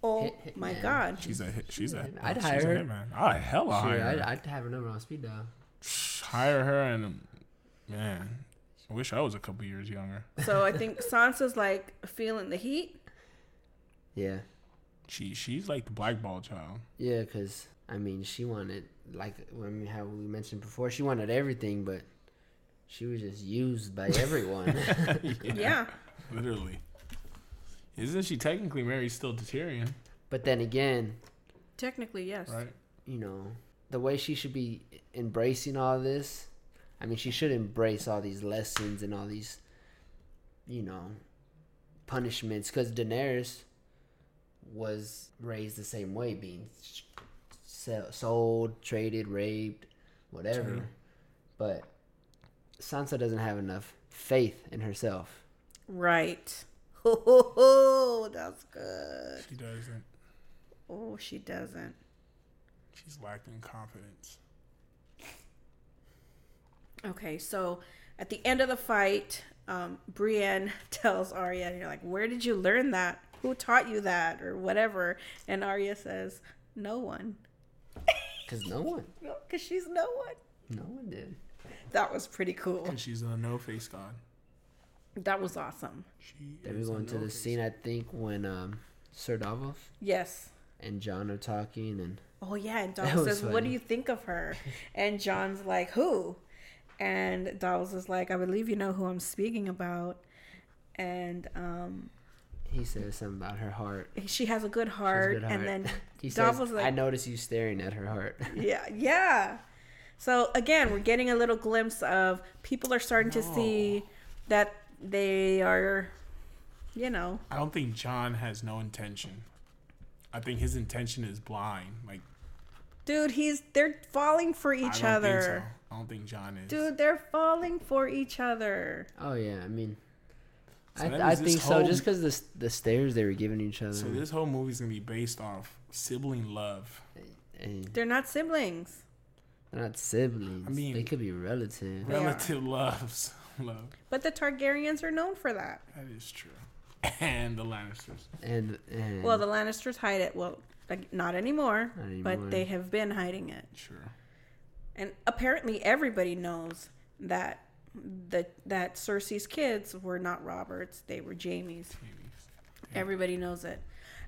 Speaker 1: Oh
Speaker 2: Hit- hit
Speaker 1: my
Speaker 2: man.
Speaker 1: god.
Speaker 3: She's a hit. She's a.
Speaker 2: I'd
Speaker 3: she's
Speaker 2: hire
Speaker 3: a
Speaker 2: her.
Speaker 3: hitman. I'd hella
Speaker 2: Sure,
Speaker 3: hire
Speaker 2: I'd,
Speaker 3: her.
Speaker 2: I'd have her number on speed dial.
Speaker 3: hire her and man, I wish I was a couple years younger.
Speaker 1: So I think Sansa's like feeling the heat.
Speaker 2: Yeah.
Speaker 3: She she's like the blackball child.
Speaker 2: Yeah, because, I mean, she wanted like when we how we mentioned before, she wanted everything, but she was just used by everyone.
Speaker 1: Yeah.
Speaker 3: Literally. Isn't she technically married still to Tyrion?
Speaker 2: but then again,
Speaker 1: Technically, yes.
Speaker 3: Right.
Speaker 2: you know, the way she should be embracing all this. I mean, she should embrace all these lessons and all these, you know, punishments. Because Daenerys was raised the same way, being sold, traded, raped, whatever.
Speaker 3: True.
Speaker 2: But Sansa doesn't have enough faith in herself.
Speaker 1: Right. Oh, that's good.
Speaker 3: She doesn't.
Speaker 1: Oh, she doesn't.
Speaker 3: She's lacking confidence.
Speaker 1: Okay, so at the end of the fight, um, Brienne tells Arya, and you're like, "Where did you learn that? Who taught you that, or whatever?" And Arya says, "No one,
Speaker 2: Because no one,
Speaker 1: no, because she's no one."
Speaker 2: no one did.
Speaker 1: That was pretty cool.
Speaker 3: And she's a no face god.
Speaker 1: That was awesome.
Speaker 3: She
Speaker 2: Then we
Speaker 3: is
Speaker 2: go into the scene, I think, when um, Sir Davos
Speaker 1: Yes.
Speaker 2: and Jon are talking, and
Speaker 1: Oh yeah, and
Speaker 2: That
Speaker 1: Davos
Speaker 2: was
Speaker 1: says, "What do
Speaker 2: funny.
Speaker 1: you think of her?" And Jon's like, "Who?" And Davos is like, "I believe you know who I'm speaking about." And um,
Speaker 2: he says something about her heart.
Speaker 1: she has a good
Speaker 2: She has a
Speaker 1: heart,
Speaker 2: good
Speaker 1: and then
Speaker 2: he says,
Speaker 1: Davos
Speaker 2: "I
Speaker 1: like,
Speaker 2: notice you staring at her heart."
Speaker 1: yeah, yeah. So again, we're getting a little glimpse of people are starting to see that they are, you know,
Speaker 3: I don't think Jon has no intention. I think his intention is blind. Like
Speaker 1: dude, he's they're falling for
Speaker 3: I
Speaker 1: each
Speaker 3: don't
Speaker 1: other.
Speaker 3: Think so. I don't think Jon is.
Speaker 1: Dude, they're falling for each other.
Speaker 2: oh yeah, I mean,
Speaker 3: So
Speaker 2: I,
Speaker 3: that
Speaker 2: I
Speaker 3: means this
Speaker 2: think so. Just because the the stares they were giving each other,
Speaker 3: So this whole movie's gonna be based off sibling love.
Speaker 2: and
Speaker 1: They're not siblings.
Speaker 2: they're not siblings.
Speaker 3: I mean-
Speaker 2: they could be relatives.
Speaker 3: Relative loves love.
Speaker 1: But the Targaryens are known for that.
Speaker 3: That is true. And the Lannisters.
Speaker 2: And, and
Speaker 1: Well, the Lannisters hide it. Well, like, not anymore,
Speaker 2: Not anymore.
Speaker 1: but they have been hiding it.
Speaker 3: Sure.
Speaker 1: And apparently, everybody knows that the that Cersei's kids were not Robert's; they were Jaime's.
Speaker 3: Maybe.
Speaker 1: Everybody knows it.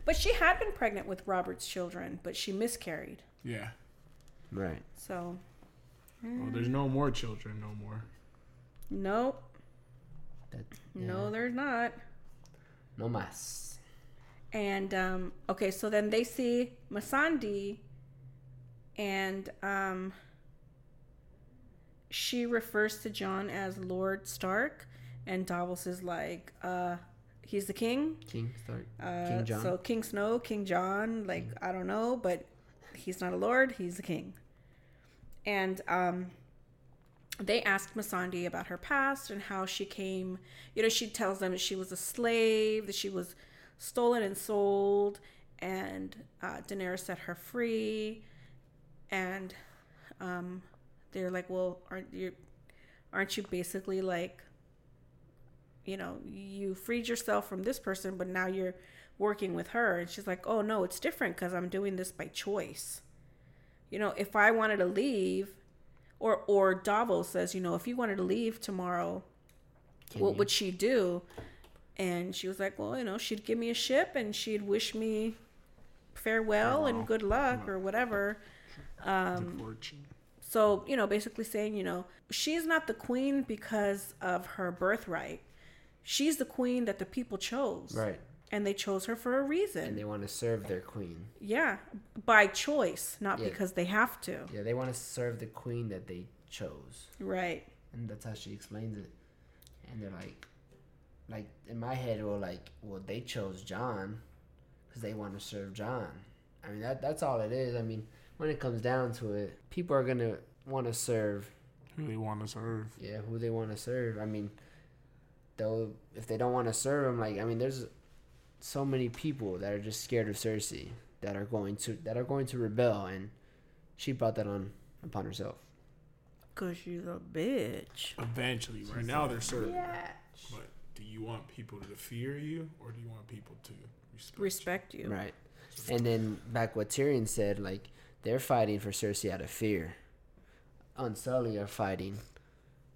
Speaker 1: But she had been pregnant with Robert's children, but she miscarried.
Speaker 3: Yeah.
Speaker 2: right.
Speaker 1: So,
Speaker 3: Well, eh. there's no more children, no more.
Speaker 1: Nope,
Speaker 2: That,
Speaker 1: no,
Speaker 2: yeah.
Speaker 1: there's not.
Speaker 2: no mas.
Speaker 1: And um, okay, so then they see Missandei, and um, she refers to Jon as Lord Stark, and Davos is like, uh, he's the king.
Speaker 2: King Stark.
Speaker 1: Uh,
Speaker 2: King Jon.
Speaker 1: So King Snow, King Jon, like I don't know, but he's not a lord; he's the king. And um, they asked Missandei about her past and how she came. You know, she tells them she was a slave, that she was stolen and sold, and uh, Daenerys set her free. And um, they're like, "Well, aren't you? Aren't you basically like?" you know, you freed yourself from this person, but now you're working with her. And she's like, oh, no, it's different because I'm doing this by choice. You know, if I wanted to leave, or, or Davos says, you know, if you wanted to leave tomorrow, what would she do? And she was like, well, you know, she'd give me a ship and she'd wish me farewell and good luck or whatever. Um, So, you know, basically saying, you know, she's not the queen because of her birthright. She's the queen that the people chose.
Speaker 2: Right.
Speaker 1: And they chose her for a reason.
Speaker 2: And they want to serve their queen.
Speaker 1: yeah. By choice, not
Speaker 2: Yeah.
Speaker 1: because they have to.
Speaker 2: Yeah, they want to serve the queen that they chose.
Speaker 1: Right.
Speaker 2: And that's how she explains it. And they're like, like in my head, well, like, well, they chose Jon because they want to serve Jon. I mean, that that's all it is. I mean, when it comes down to it, people are gonna want to serve,
Speaker 3: Who they want to serve.
Speaker 2: yeah, who they want to serve. I mean, though, if they don't want to serve them, like, I mean, there's so many people that are just scared of Cersei that are going to that are going to rebel, and she brought that on upon herself.
Speaker 1: Because she's a bitch.
Speaker 3: Eventually. Right now they're serving.
Speaker 1: Yeah.
Speaker 3: But do you want people to fear you or do you want people to respect,
Speaker 1: Respect you.
Speaker 2: Right. And then back what Tyrion said, like they're fighting for Cersei out of fear. Unsullied are fighting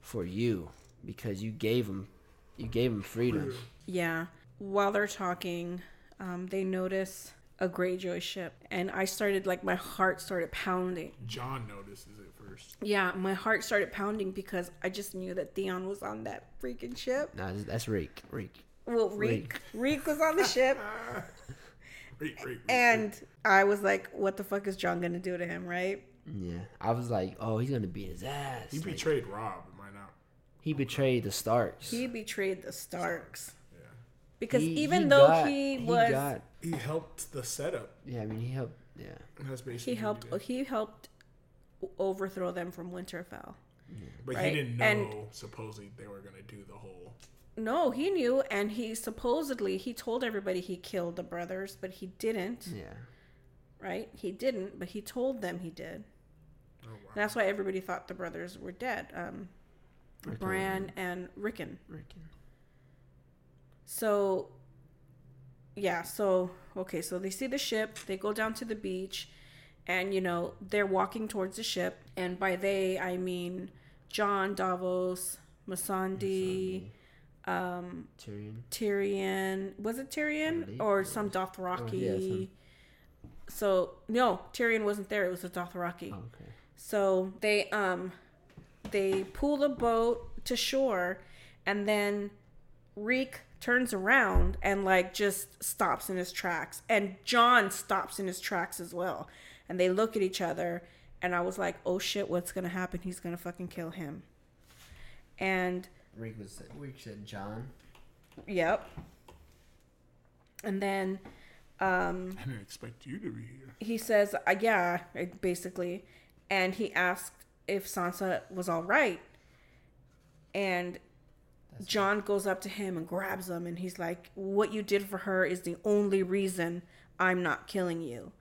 Speaker 2: for you because you gave them, you gave them freedom.
Speaker 1: Yeah. While they're talking, um, they notice a Greyjoy ship, and I started like my heart started pounding.
Speaker 3: Jon notices it first.
Speaker 1: Yeah, my heart started pounding because I just knew that Theon was on that freaking ship.
Speaker 2: Nah, that's- that's Reek. Reek.
Speaker 1: Well, Reek, Reek was on the ship,
Speaker 3: Right, right, right,
Speaker 1: and I was like, "What the fuck is Jon gonna do to him?" Right?
Speaker 2: Yeah, I was like, oh, he's gonna beat his ass.
Speaker 3: He
Speaker 2: Like,
Speaker 3: betrayed Robb. Am I not?
Speaker 2: he betrayed the Starks.
Speaker 1: He betrayed the Starks
Speaker 3: Yeah.
Speaker 1: Because
Speaker 2: He-
Speaker 1: even
Speaker 2: he
Speaker 1: though
Speaker 2: got-
Speaker 1: he was,
Speaker 2: got,
Speaker 3: He helped the setup.
Speaker 2: yeah, I mean, he helped. Yeah,
Speaker 3: That's basically
Speaker 1: he helped.
Speaker 3: did.
Speaker 1: He helped overthrow them from Winterfell.
Speaker 3: But
Speaker 1: right,
Speaker 3: he didn't know.
Speaker 1: and-
Speaker 3: supposedly they were gonna do the whole.
Speaker 1: No, he knew, and he supposedly he told everybody he killed the brothers, but he didn't.
Speaker 2: yeah.
Speaker 1: Right? He didn't, but he told them he did.
Speaker 3: Oh wow.
Speaker 1: And that's why everybody thought the brothers were dead. Um, Bran and Rickon.
Speaker 2: Rickon.
Speaker 1: So, yeah, so, okay, so they see the ship, they go down to the beach, and, you know, they're walking towards the ship. And by they, I mean Jon, Davos, Missandei, um,
Speaker 2: Tyrion.
Speaker 1: Tyrion. Was it Tyrion? Or some. Dothraki?
Speaker 2: Oh, yeah, some-
Speaker 1: So, no, Tyrion wasn't there, it was a Dothraki.
Speaker 2: Oh, okay.
Speaker 1: So they um they pull the boat to shore and then Reek turns around and like just stops in his tracks and Jon stops in his tracks as well. And they look at each other and I was like, "Oh shit, what's going to happen? He's going to fucking kill him." And
Speaker 2: Rick was Rick said Jon.
Speaker 1: yep. And then um
Speaker 3: I didn't expect you to be here.
Speaker 1: he says, uh, "Yeah," basically, and he asked if Sansa was all right, and Jon goes up to him and grabs him, and he's like, "What you did for her is the only reason I'm not killing you."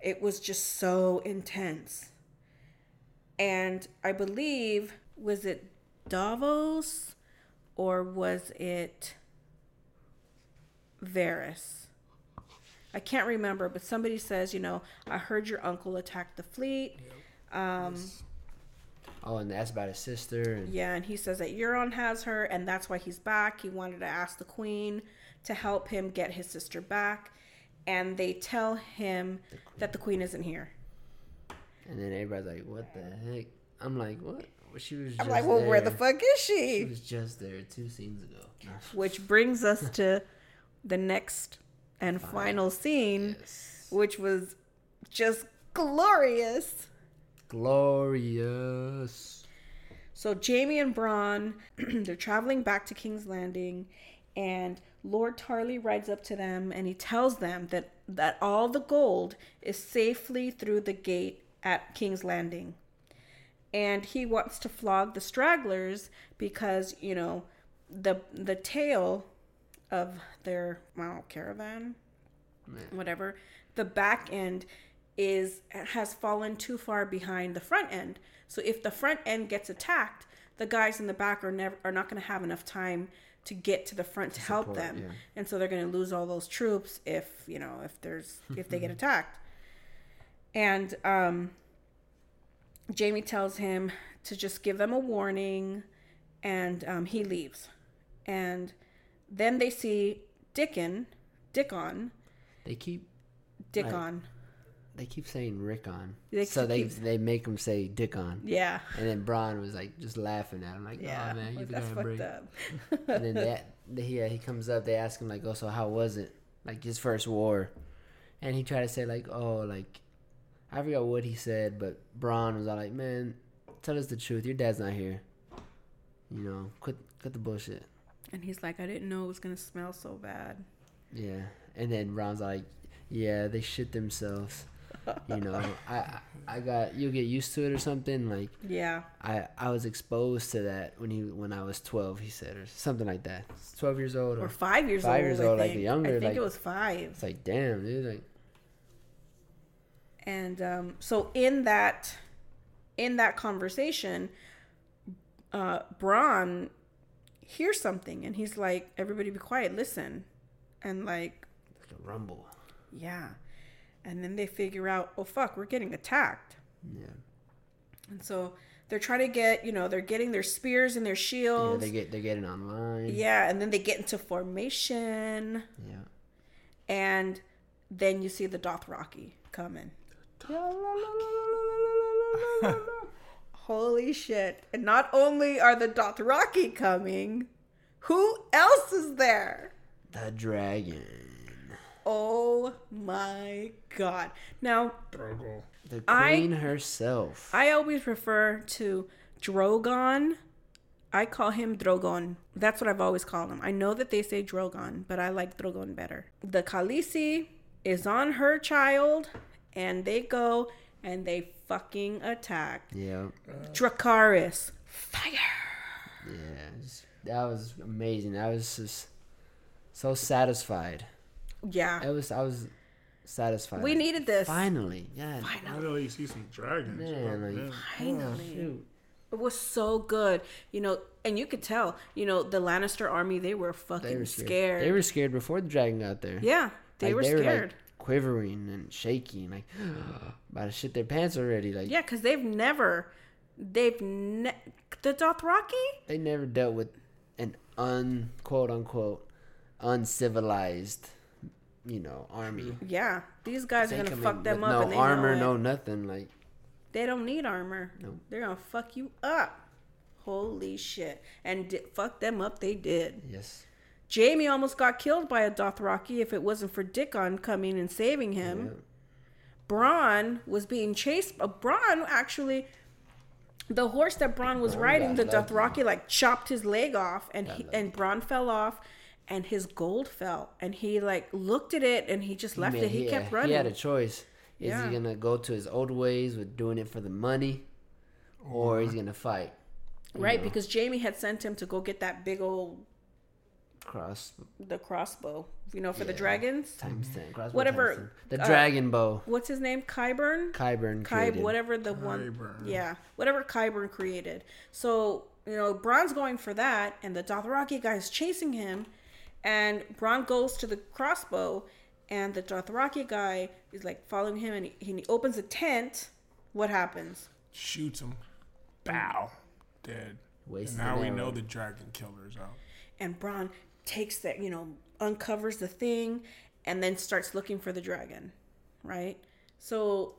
Speaker 1: It was just so intense, and I believe was it Davos or was it Varys? I can't remember, but somebody says, you know, I heard your uncle attacked the fleet. Um,
Speaker 2: Oh, and that's about his sister. And
Speaker 1: yeah, and he says that Euron has her, and that's why he's back. He wanted to ask the queen to help him get his sister back, and they tell him that the queen isn't here.
Speaker 2: And then everybody's like, "What the heck?" I'm like, "What?" Well, she was.
Speaker 1: I'm like, well, where the fuck is
Speaker 2: She
Speaker 1: she?
Speaker 2: was just there two scenes ago.
Speaker 1: Which brings us to the next and final scene,
Speaker 2: Yes.
Speaker 1: which was just glorious.
Speaker 2: Glorious.
Speaker 1: So Jaime and Bronn, they're traveling back to King's Landing, and Lord Tarly rides up to them and he tells them that that all the gold is safely through the gate at King's Landing. And he wants to flog the stragglers because, you know, the the tail of their well, caravan, whatever, the back end is has fallen too far behind the front end. So if the front end gets attacked, the guys in the back are never are not going to have enough time to get to the front to, help
Speaker 2: support,
Speaker 1: them.
Speaker 2: yeah.
Speaker 1: And so they're going to lose all those troops if, you know, if there's if they get attacked. And um Jaime tells him to just give them a warning and um, he leaves. And then they see Dickon, Dickon,
Speaker 2: They keep
Speaker 1: Dickon.
Speaker 2: They keep saying Rickon,
Speaker 1: They
Speaker 2: so they
Speaker 1: keep-
Speaker 2: they make him say Dickon.
Speaker 1: Yeah.
Speaker 2: And then Bronn was like just laughing at him, like,
Speaker 1: Yeah.
Speaker 2: "Oh man, you
Speaker 1: like,
Speaker 2: got a break."
Speaker 1: up.
Speaker 2: and then they, they, he, he comes up. They ask him like, "Oh, so how was it? Like his first war?" And he tried to say like, "Oh, like I forgot what he said, but Bronn was all like, "Man, tell us the truth. Your dad's not here. You know, quit quit the bullshit."
Speaker 1: And he's like, I didn't know it was gonna smell so bad.
Speaker 2: Yeah. And then Bronn's like, "Yeah, they shit themselves." You know, I I- got you'll get used to it or something like.
Speaker 1: Yeah.
Speaker 2: I, I was exposed to that when he when I was twelve. He said or something like that. Twelve years old or
Speaker 1: Or five years
Speaker 2: Five
Speaker 1: old.
Speaker 2: years
Speaker 1: I
Speaker 2: old, like the younger,
Speaker 1: I think
Speaker 2: like-
Speaker 1: it was five.
Speaker 2: It's like, damn, dude. Like,
Speaker 1: And um, so in that in that conversation, uh, Bronn hears something and he's like, "Everybody, be quiet, listen," and like,
Speaker 2: like a rumble.
Speaker 1: yeah, and then they figure out, "Oh fuck, we're getting attacked,"
Speaker 2: Yeah.
Speaker 1: and so they're trying to get, you know, they're getting their spears and their
Speaker 2: Yeah,
Speaker 1: shields.
Speaker 2: they get they're getting online.
Speaker 1: Yeah, and then they get into formation.
Speaker 2: Yeah.
Speaker 1: and then you see the Dothraki coming. Holy shit. And not only are the Dothraki coming, who else is there?
Speaker 2: The dragon.
Speaker 1: Oh my god. Now,
Speaker 3: Drogo.
Speaker 2: The
Speaker 1: I-
Speaker 2: queen herself.
Speaker 1: I always refer to Drogon. I call him Drogon. That's what I've always called him. I know that they say Drogon, but I like Drogon better. The Khaleesi is on her child, and they go and they fucking attack.
Speaker 2: yeah.
Speaker 1: Dracarys. Fire!
Speaker 2: Yeah. That was amazing. I was just so satisfied.
Speaker 1: Yeah.
Speaker 2: It was I was satisfied.
Speaker 1: We needed this.
Speaker 2: Finally. Yeah.
Speaker 3: Finally, you see some dragons.
Speaker 2: Man, like,
Speaker 3: Yeah.
Speaker 1: Finally.
Speaker 2: Oh, shoot.
Speaker 1: It was so good. You know, and you could tell, you know, the Lannister army, they were fucking
Speaker 2: They were scared.
Speaker 1: scared.
Speaker 2: They were scared before the dragon got there.
Speaker 1: yeah, they
Speaker 2: Like,
Speaker 1: were
Speaker 2: they were
Speaker 1: scared.
Speaker 2: like quivering and shaking, like about to shit their pants already. Like
Speaker 1: Yeah, because they've never, they've ne- the Dothraki.
Speaker 2: they never dealt with an un quote unquote uncivilized, you know, army.
Speaker 1: Yeah, these guys
Speaker 2: They
Speaker 1: are gonna fuck them up,
Speaker 2: no
Speaker 1: and they
Speaker 2: armor, no nothing. Like
Speaker 1: They don't need armor.
Speaker 2: Nope.
Speaker 1: They're gonna fuck you up. Holy shit! And di- fuck them up, they did.
Speaker 2: yes,
Speaker 1: Jaime almost got killed by a Dothraki if it wasn't for Dickon coming and saving him.
Speaker 2: Yeah.
Speaker 1: Bronn was being chased. Uh, Bronn actually, the horse that Bronn was riding, the. Dothraki like chopped his leg off, and he, and Bronn fell off, and his gold fell, and he like looked at it, and he just left
Speaker 2: Man,
Speaker 1: it. He, kept
Speaker 2: yeah,
Speaker 1: running.
Speaker 2: He had a choice. Is
Speaker 1: Yeah.
Speaker 2: he gonna go to his old ways with doing it for the money, or he's gonna fight?
Speaker 1: right,
Speaker 2: know,
Speaker 1: because Jaime had sent him to go get that big old
Speaker 2: cross
Speaker 1: the crossbow, you know, for the dragons.
Speaker 2: times ten. Crossbow
Speaker 1: Whatever,
Speaker 2: times 10. The
Speaker 1: uh,
Speaker 2: dragon bow.
Speaker 1: What's his name? Qyburn.
Speaker 2: Qyburn
Speaker 1: Kai, whatever the one, yeah, whatever Qyburn created. So you know, Bronn's going for that, and the Dothraki guy is chasing him, and Bronn goes to the crossbow, and the Dothraki guy is like following him, and he, he opens a tent. What happens?
Speaker 3: Shoots him. Bow. Dead.
Speaker 2: Wasted
Speaker 3: And now we know the dragon killer's out.
Speaker 1: And Bronn takes that, you know, uncovers the thing, and then starts looking for the dragon, right? So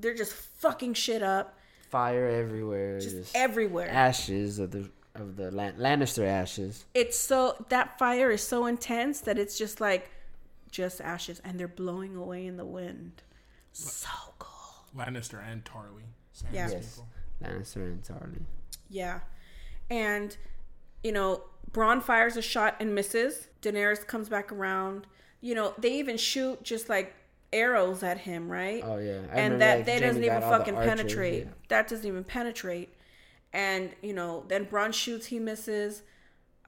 Speaker 1: they're just fucking shit up,
Speaker 2: Fire everywhere.
Speaker 1: just
Speaker 2: Just,
Speaker 1: everywhere.
Speaker 2: ashes of the of the Lan- Lannister ashes.
Speaker 1: it's so that fire is so intense that it's just like just ashes and they're blowing away in the wind so cool
Speaker 3: Lannister and Tarly.
Speaker 1: Yeah.
Speaker 2: Yes,
Speaker 3: people.
Speaker 2: Lannister and Tarly.
Speaker 1: yeah and you know Bronn fires a shot and misses Daenerys comes back around you know they even shoot just like arrows at him right
Speaker 2: Oh yeah, I
Speaker 1: and that
Speaker 2: like,
Speaker 1: that
Speaker 2: Jaime
Speaker 1: doesn't even
Speaker 2: got all the
Speaker 1: fucking
Speaker 2: archers,
Speaker 1: penetrate
Speaker 2: yeah.
Speaker 1: that doesn't even penetrate and you know then Bronn shoots he misses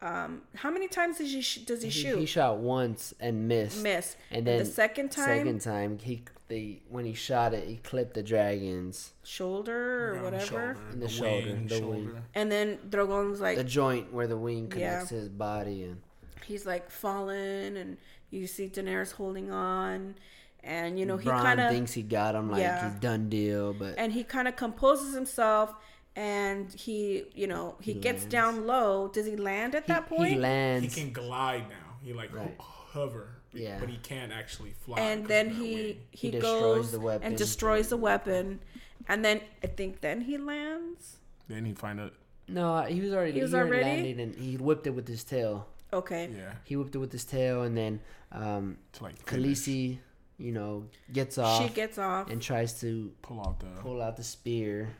Speaker 1: um how many times does he sh- does he,
Speaker 2: He,
Speaker 1: shoot
Speaker 2: he shot once and missed.
Speaker 1: miss
Speaker 2: And then
Speaker 1: the second time
Speaker 2: Second time, he they when he shot it, he clipped the dragons
Speaker 1: shoulder or
Speaker 3: Yeah,
Speaker 1: whatever.
Speaker 3: shoulder,
Speaker 2: In the shoulder,
Speaker 3: wing,
Speaker 2: the
Speaker 3: shoulder.
Speaker 2: wing.
Speaker 1: And then Drogon's like
Speaker 2: the joint where the wing connects to his body, and
Speaker 1: he's like fallen, and you see Daenerys holding on, and you know he kind of
Speaker 2: thinks he got him, like
Speaker 1: Yeah.
Speaker 2: he's done deal, but
Speaker 1: and he kind of composes himself, and he you know he, gets
Speaker 2: lands.
Speaker 1: down low. Does he land at that point?
Speaker 2: he lands.
Speaker 3: He can glide now. He like
Speaker 2: Right.
Speaker 3: hover.
Speaker 2: Yeah.
Speaker 3: But he can't actually fly.
Speaker 1: And then he he,
Speaker 2: He
Speaker 1: goes
Speaker 2: the
Speaker 1: and destroys the weapon, and then I think then he lands.
Speaker 3: Then he find out.
Speaker 2: no, he was already
Speaker 1: He
Speaker 2: he
Speaker 1: was
Speaker 2: was already
Speaker 1: already?
Speaker 2: landed, and he whipped it with his tail.
Speaker 1: Okay.
Speaker 3: Yeah.
Speaker 2: He whipped it with his tail, and then um,
Speaker 3: To like finish,
Speaker 2: Khaleesi, you know, gets off
Speaker 1: She gets off.
Speaker 2: and tries to
Speaker 3: pull out the.
Speaker 2: pull out the spear.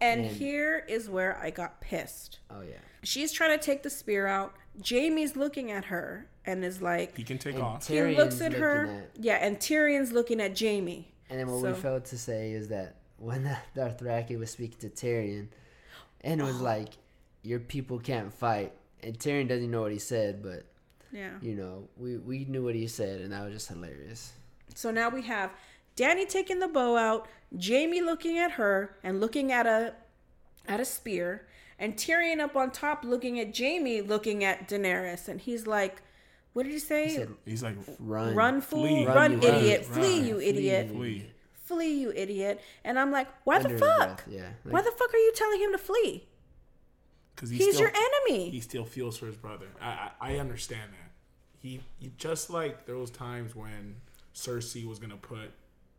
Speaker 1: And
Speaker 2: and-
Speaker 1: here is where I got pissed.
Speaker 2: Oh yeah,
Speaker 1: She's trying to take the spear out. Jaime's looking at her and is like,
Speaker 3: He can take
Speaker 2: And
Speaker 3: off.
Speaker 2: Ty-
Speaker 1: he
Speaker 2: Tyrion's
Speaker 1: looks at
Speaker 2: looking
Speaker 1: her.
Speaker 2: at-
Speaker 1: Yeah, and Tyrion's looking at Jaime.
Speaker 2: and then what
Speaker 1: So-
Speaker 2: we failed to say is that when the Dothraki was speaking to Tyrion, and it was like, "Your people can't fight," and Tyrion doesn't know what he said, but
Speaker 1: Yeah.
Speaker 2: you know, we we knew what he said, and that was just hilarious.
Speaker 1: So now we have Danny taking the bow out, Jaime looking at her and looking at a at a spear, and Tyrion up on top looking at Jaime looking at Daenerys, and he's like, "What did he say?
Speaker 2: He said,
Speaker 3: He's like
Speaker 2: "Run,
Speaker 1: run, fool!
Speaker 3: Flee.
Speaker 1: Run,
Speaker 2: Run, you
Speaker 1: idiot!
Speaker 3: run,
Speaker 1: Flee, you
Speaker 2: flee,
Speaker 1: idiot!
Speaker 3: flee.
Speaker 1: Flee, you idiot!" And I'm like, "Why
Speaker 2: Under
Speaker 1: the fuck?
Speaker 2: breath, yeah,
Speaker 1: Why the fuck are you telling him to flee?
Speaker 3: Because
Speaker 1: He's your enemy."
Speaker 3: He still feels for his brother. I I, I understand that. He, he just like those times when Cersei was gonna put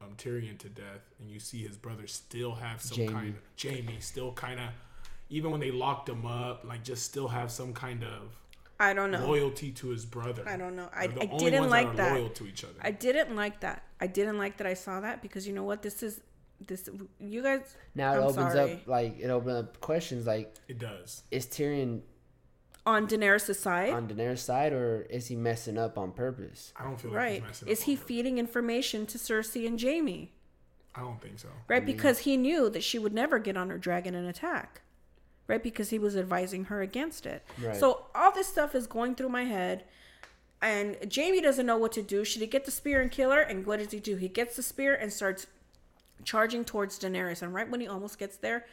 Speaker 3: um, Tyrion to death, and you see his brother still have some
Speaker 2: Jaime.
Speaker 3: kind of Jaime still kind of, even when they locked him up, like just still have some kind of
Speaker 1: I don't know.
Speaker 3: loyalty to his brother.
Speaker 1: I don't know. I,
Speaker 3: the
Speaker 1: I
Speaker 3: only
Speaker 1: didn't
Speaker 3: ones
Speaker 1: like
Speaker 3: that.
Speaker 1: that.
Speaker 3: Are loyal to each other.
Speaker 1: I didn't like that. I didn't like that I saw that because you know what? This is this. You guys.
Speaker 2: Now it
Speaker 1: I'm
Speaker 2: opens
Speaker 1: sorry.
Speaker 2: up like it opens up questions like
Speaker 3: it does.
Speaker 2: is Tyrion
Speaker 1: on Daenerys' side,
Speaker 2: on Daenerys' side or is he messing up on purpose?
Speaker 3: I don't feel like
Speaker 1: right?
Speaker 3: he's messing
Speaker 1: Is
Speaker 3: up
Speaker 1: he
Speaker 3: on purpose.
Speaker 1: feeding information to Cersei and Jaime?
Speaker 3: I don't think so.
Speaker 1: Right, because he knew that she would never get on her dragon and attack. Right, because he was advising her against it.
Speaker 2: Right.
Speaker 1: So all this stuff is going through my head, and Jaime doesn't know what to do. Should he get the spear and kill her? And what does he do? He gets the spear and starts charging towards Daenerys. And right when he almost gets there,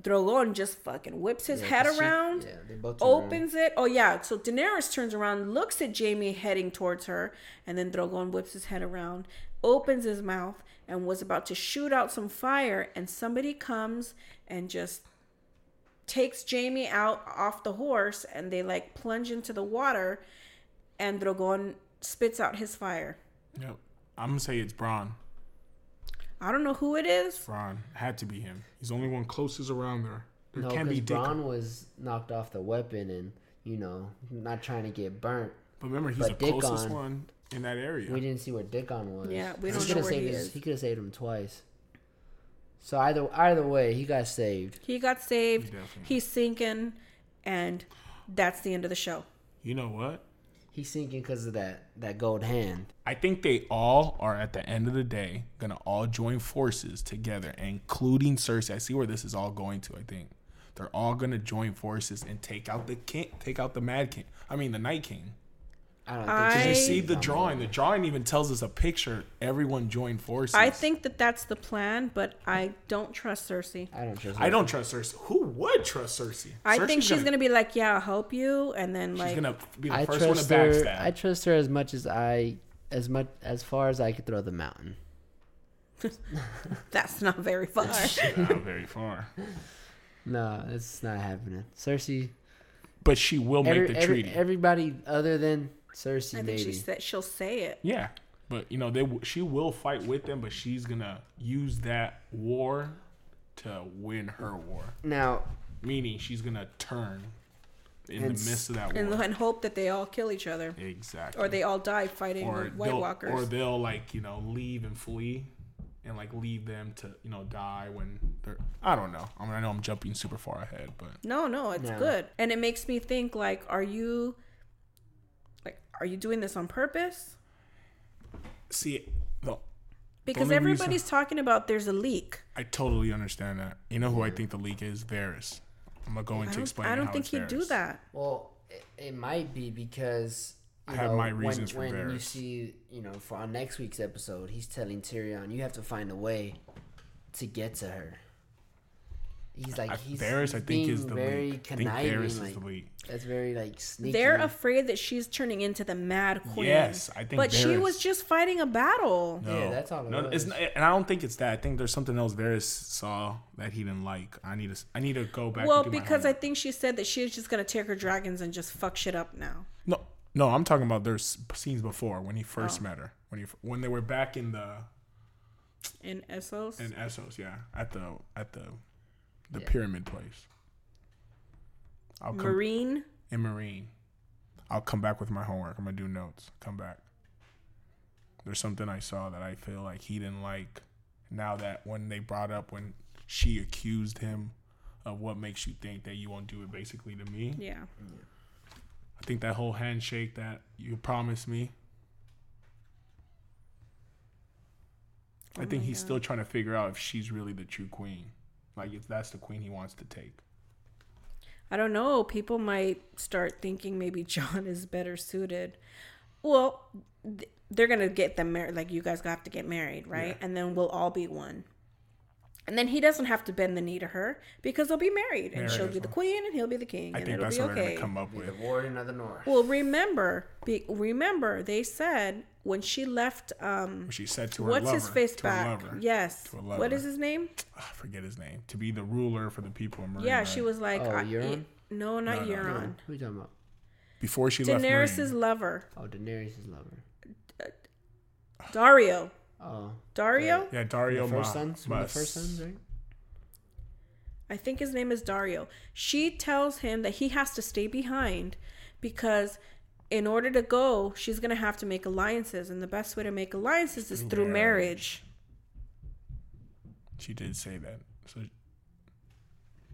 Speaker 1: Drogon just fucking whips his
Speaker 2: Yeah,
Speaker 1: head
Speaker 2: 'cause she-
Speaker 1: around,
Speaker 2: yeah, they both turn around.
Speaker 1: opens it. Oh yeah, so Daenerys turns around, looks at Jaime heading towards her, and then Drogon whips his head around, opens his mouth, and was about to shoot out some fire, and somebody comes and just takes Jaime out off the horse, and they like plunge into the water, and Drogon spits out his fire.
Speaker 3: Yep. I'm gonna say it's Bronn.
Speaker 1: I don't know who it is.
Speaker 3: Bronn had to be him. He's the only one closest around there. There
Speaker 2: No,
Speaker 3: can't
Speaker 2: because
Speaker 3: be Dick.
Speaker 2: Bronn was knocked off the weapon and you know not trying to get burnt.
Speaker 3: But remember, he's
Speaker 2: but
Speaker 3: the
Speaker 2: Dickon-
Speaker 3: closest one in that area.
Speaker 2: We didn't see where Dickon was.
Speaker 1: Yeah, we
Speaker 2: He
Speaker 1: don't know
Speaker 2: coulda
Speaker 1: where he
Speaker 2: saved his-
Speaker 1: is.
Speaker 2: He could have saved him twice. So either either way, he got saved.
Speaker 1: He got saved.
Speaker 3: Definitely.
Speaker 1: He's sinking, and that's the end of the show.
Speaker 3: You know what?
Speaker 2: He's sinking because of that that gold hand.
Speaker 3: I think they all are at the end of the day gonna all join forces together, including Cersei. I see where this is all going to. I think they're all gonna join forces and take out the king, take out the Mad King. I mean the Night King.
Speaker 2: I don't
Speaker 1: I-
Speaker 2: think
Speaker 3: You see the drawing. The drawing even tells us a picture. Everyone joined forces.
Speaker 1: I think that that's the plan, but I don't trust Cersei.
Speaker 2: I don't trust.
Speaker 3: I don't trust Cersei. Who would trust Cersei?
Speaker 1: I
Speaker 3: Cersei's
Speaker 1: think she's gonna, be like, "Yeah, I'll help you," and then
Speaker 3: She's
Speaker 1: like,
Speaker 3: gonna be the
Speaker 2: I
Speaker 3: first one to
Speaker 2: trust her.
Speaker 3: backstab.
Speaker 2: I trust her as much as I as much as far as I could throw the mountain.
Speaker 1: that's not very far.
Speaker 3: Not very far.
Speaker 2: No, it's not happening. Cersei.
Speaker 3: But she will make
Speaker 2: Every,
Speaker 3: the
Speaker 2: every-
Speaker 3: treaty.
Speaker 2: everybody other than Cersei,
Speaker 1: I think
Speaker 2: maybe.
Speaker 1: she said she'll say it.
Speaker 3: yeah, but you know they w- she will fight with them, but she's gonna use that war to win her war.
Speaker 2: now,
Speaker 3: Meaning she's gonna turn in
Speaker 2: And
Speaker 3: the midst of that
Speaker 1: And,
Speaker 3: war.
Speaker 1: and hope that they all kill each other,
Speaker 3: exactly.
Speaker 1: or they all die fighting
Speaker 3: or
Speaker 1: White
Speaker 3: they'll,
Speaker 1: Walkers.
Speaker 3: or they'll like you know leave and flee, and like leave them to you know die when they're. I don't know. I mean I know I'm jumping super far ahead, but
Speaker 1: no, no, it's
Speaker 2: No.
Speaker 1: good, and it makes me think like, are you, like, are you doing this on purpose?
Speaker 3: see, no,
Speaker 1: Because
Speaker 3: only reason-
Speaker 1: everybody's talking about there's a leak.
Speaker 3: I totally understand that. You know who I think the leak is? Varys. I'm not gonna explain.
Speaker 1: I don't,
Speaker 3: explaining.
Speaker 1: I don't
Speaker 3: how
Speaker 1: think
Speaker 3: it's
Speaker 1: he'd do that.
Speaker 2: well, it, it might be because you
Speaker 3: I have
Speaker 2: know,
Speaker 3: my reasons for
Speaker 2: when, when you see, you know, for on next week's episode, he's telling Tyrion, you have to find a way to get to her. He's like he's,
Speaker 3: Varys,
Speaker 2: he's
Speaker 3: I think,
Speaker 2: being
Speaker 3: is the
Speaker 2: very
Speaker 3: leak. I think
Speaker 2: conniving.
Speaker 3: Varys
Speaker 2: like,
Speaker 3: is the leak.
Speaker 2: That's very like sneaky.
Speaker 1: They're afraid that she's turning into the Mad Queen.
Speaker 3: Yes, I think
Speaker 1: But she was just fighting a battle.
Speaker 3: No,
Speaker 2: Yeah, that's all it
Speaker 3: no, It's
Speaker 2: was.
Speaker 3: not, and I don't think it's that. I think there's something else Varys saw that he didn't like. I need to. I need to go back.
Speaker 1: Well,
Speaker 3: and do my
Speaker 1: because I think she said that she's just gonna take her dragons and just fuck shit up now.
Speaker 3: no, no, I'm talking about there's scenes before when he first
Speaker 1: Oh.
Speaker 3: met her when he when they were back in the
Speaker 1: In Essos.
Speaker 3: in Essos, yeah, at the at the the
Speaker 2: Yeah.
Speaker 3: pyramid place. I'll come
Speaker 1: Meereen.
Speaker 3: in Meereen. I'll come back with my homework. I'm gonna do notes. Come back. There's something I saw that I feel like he didn't like. Now that when they brought up when she accused him of what makes you think that you won't do it basically to me.
Speaker 1: Yeah.
Speaker 3: I think that whole handshake that you promised me. I
Speaker 1: Oh
Speaker 3: think he's
Speaker 1: God.
Speaker 3: still trying to figure out if she's really the true queen. Like if that's the queen he wants to take.
Speaker 1: I don't know. People might start thinking maybe Jon is better suited. Well, th- they're gonna get them married. Like you guys have to get married, right?
Speaker 3: Yeah.
Speaker 1: And then we'll all be one. And then he doesn't have to bend the knee to her because they'll be married, and
Speaker 3: Married
Speaker 1: she'll
Speaker 3: as
Speaker 1: be the
Speaker 3: well.
Speaker 1: queen, and he'll be the king,
Speaker 3: I
Speaker 1: and
Speaker 3: think
Speaker 1: it'll
Speaker 3: that's
Speaker 1: be
Speaker 3: what they're
Speaker 1: okay.
Speaker 3: gonna come up with.
Speaker 2: the warden of the north.
Speaker 1: Well, remember, be, remember, they said when she left. Um,
Speaker 3: She said to her
Speaker 1: what's
Speaker 3: lover,
Speaker 1: his face
Speaker 3: to her
Speaker 1: back?
Speaker 3: lover,
Speaker 1: Yes.
Speaker 3: to a lover.
Speaker 1: is his name?
Speaker 3: I forget his name, to be the ruler for the people of Meereen.
Speaker 1: Yeah, she was like,
Speaker 2: Oh,
Speaker 1: I-
Speaker 2: Euron?
Speaker 1: no, not
Speaker 3: No, no,
Speaker 1: Euron.
Speaker 2: Who you talking about?
Speaker 3: before she left
Speaker 1: Daenerys'
Speaker 3: Meereen.
Speaker 1: lover.
Speaker 2: Oh, Daenerys' lover.
Speaker 1: Daario.
Speaker 2: Oh,
Speaker 1: Daario?
Speaker 3: Yeah, Daario
Speaker 2: the first
Speaker 3: Ma-
Speaker 2: sons. One the first sons, right?
Speaker 1: I think his name is Daario. She tells him that he has to stay behind because in order to go, she's going to have to make alliances. And the best way to make alliances is
Speaker 3: Through
Speaker 1: through
Speaker 3: marriage.
Speaker 1: marriage.
Speaker 3: She did say that. So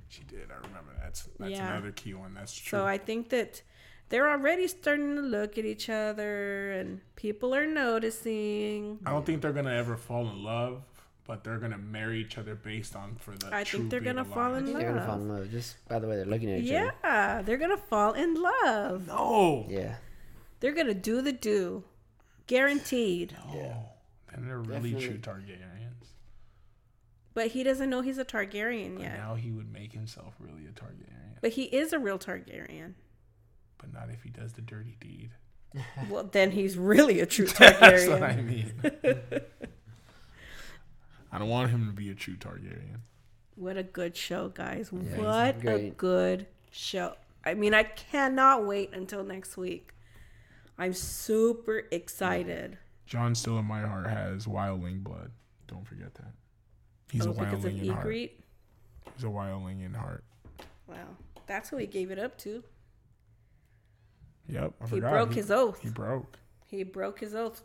Speaker 3: she did. I remember that. That's, that's
Speaker 1: Yeah.
Speaker 3: another key one. That's true.
Speaker 1: So I think that they're already starting to look at each other and people are noticing.
Speaker 3: I don't think they're gonna ever fall in love, but they're gonna marry each other based on for the.
Speaker 1: I think they're gonna fall in
Speaker 3: love.
Speaker 2: They're gonna fall in love just by the way they're looking at each other.
Speaker 1: Yeah, they're going to fall in love.
Speaker 3: No.
Speaker 2: Yeah.
Speaker 1: They're going to do the do. Guaranteed.
Speaker 3: No. Then they're really
Speaker 2: Definitely.
Speaker 3: true Targaryens.
Speaker 1: But he doesn't know he's a Targaryen
Speaker 3: But
Speaker 1: yet.
Speaker 3: now he would make himself really a Targaryen,
Speaker 1: But he is a real Targaryen.
Speaker 3: But not if he does the dirty deed.
Speaker 1: Well, then he's really a true Targaryen.
Speaker 3: That's what I mean. I don't want him to be a true Targaryen.
Speaker 1: What a good show, guys.
Speaker 2: Yeah,
Speaker 1: what a good show. I mean, I cannot wait until next week. I'm super excited.
Speaker 3: Jon still in my heart has wildling blood. Don't forget that. He's
Speaker 1: oh,
Speaker 3: a
Speaker 1: because of
Speaker 3: wildling in heart. He's a wildling in heart.
Speaker 1: Wow. That's who he gave it up to.
Speaker 3: Yep, I
Speaker 1: He
Speaker 3: forgot.
Speaker 1: broke
Speaker 3: he,
Speaker 1: his oath.
Speaker 3: He broke.
Speaker 1: He broke his oath.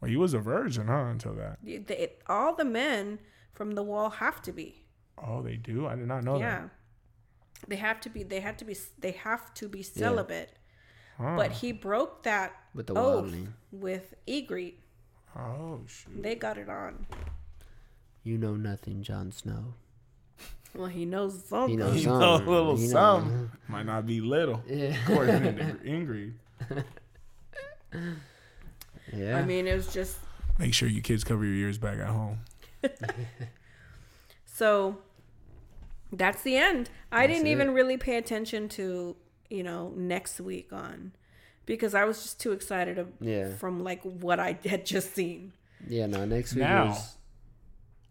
Speaker 3: Well, he was a virgin, huh? Until that.
Speaker 1: The- the- all the men from the wall have to be.
Speaker 3: Oh, they do. I did not know that.
Speaker 1: yeah. They have to be. They have to be. They have to be celibate.
Speaker 3: that. Huh.
Speaker 1: But he broke that
Speaker 2: With the
Speaker 1: oath
Speaker 2: wildling.
Speaker 1: with Ygritte.
Speaker 3: oh shoot.
Speaker 1: They got it on.
Speaker 2: You know nothing, Jon Snow.
Speaker 1: Well, he knows something.
Speaker 2: He knows
Speaker 3: He
Speaker 2: some.
Speaker 3: know a little
Speaker 2: He know-
Speaker 3: some. Might not be little.
Speaker 2: Yeah.
Speaker 3: According to Ingrid.
Speaker 2: yeah.
Speaker 1: I mean, it was just
Speaker 3: Make sure you kids cover your ears back at home.
Speaker 1: so. That's the end. I
Speaker 2: That's
Speaker 1: didn't
Speaker 2: it.
Speaker 1: even really pay attention to you know next week on because I was just too excited of,
Speaker 2: Yeah.
Speaker 1: from like what I had just seen.
Speaker 2: yeah. No. Next week.
Speaker 3: Now-
Speaker 2: was-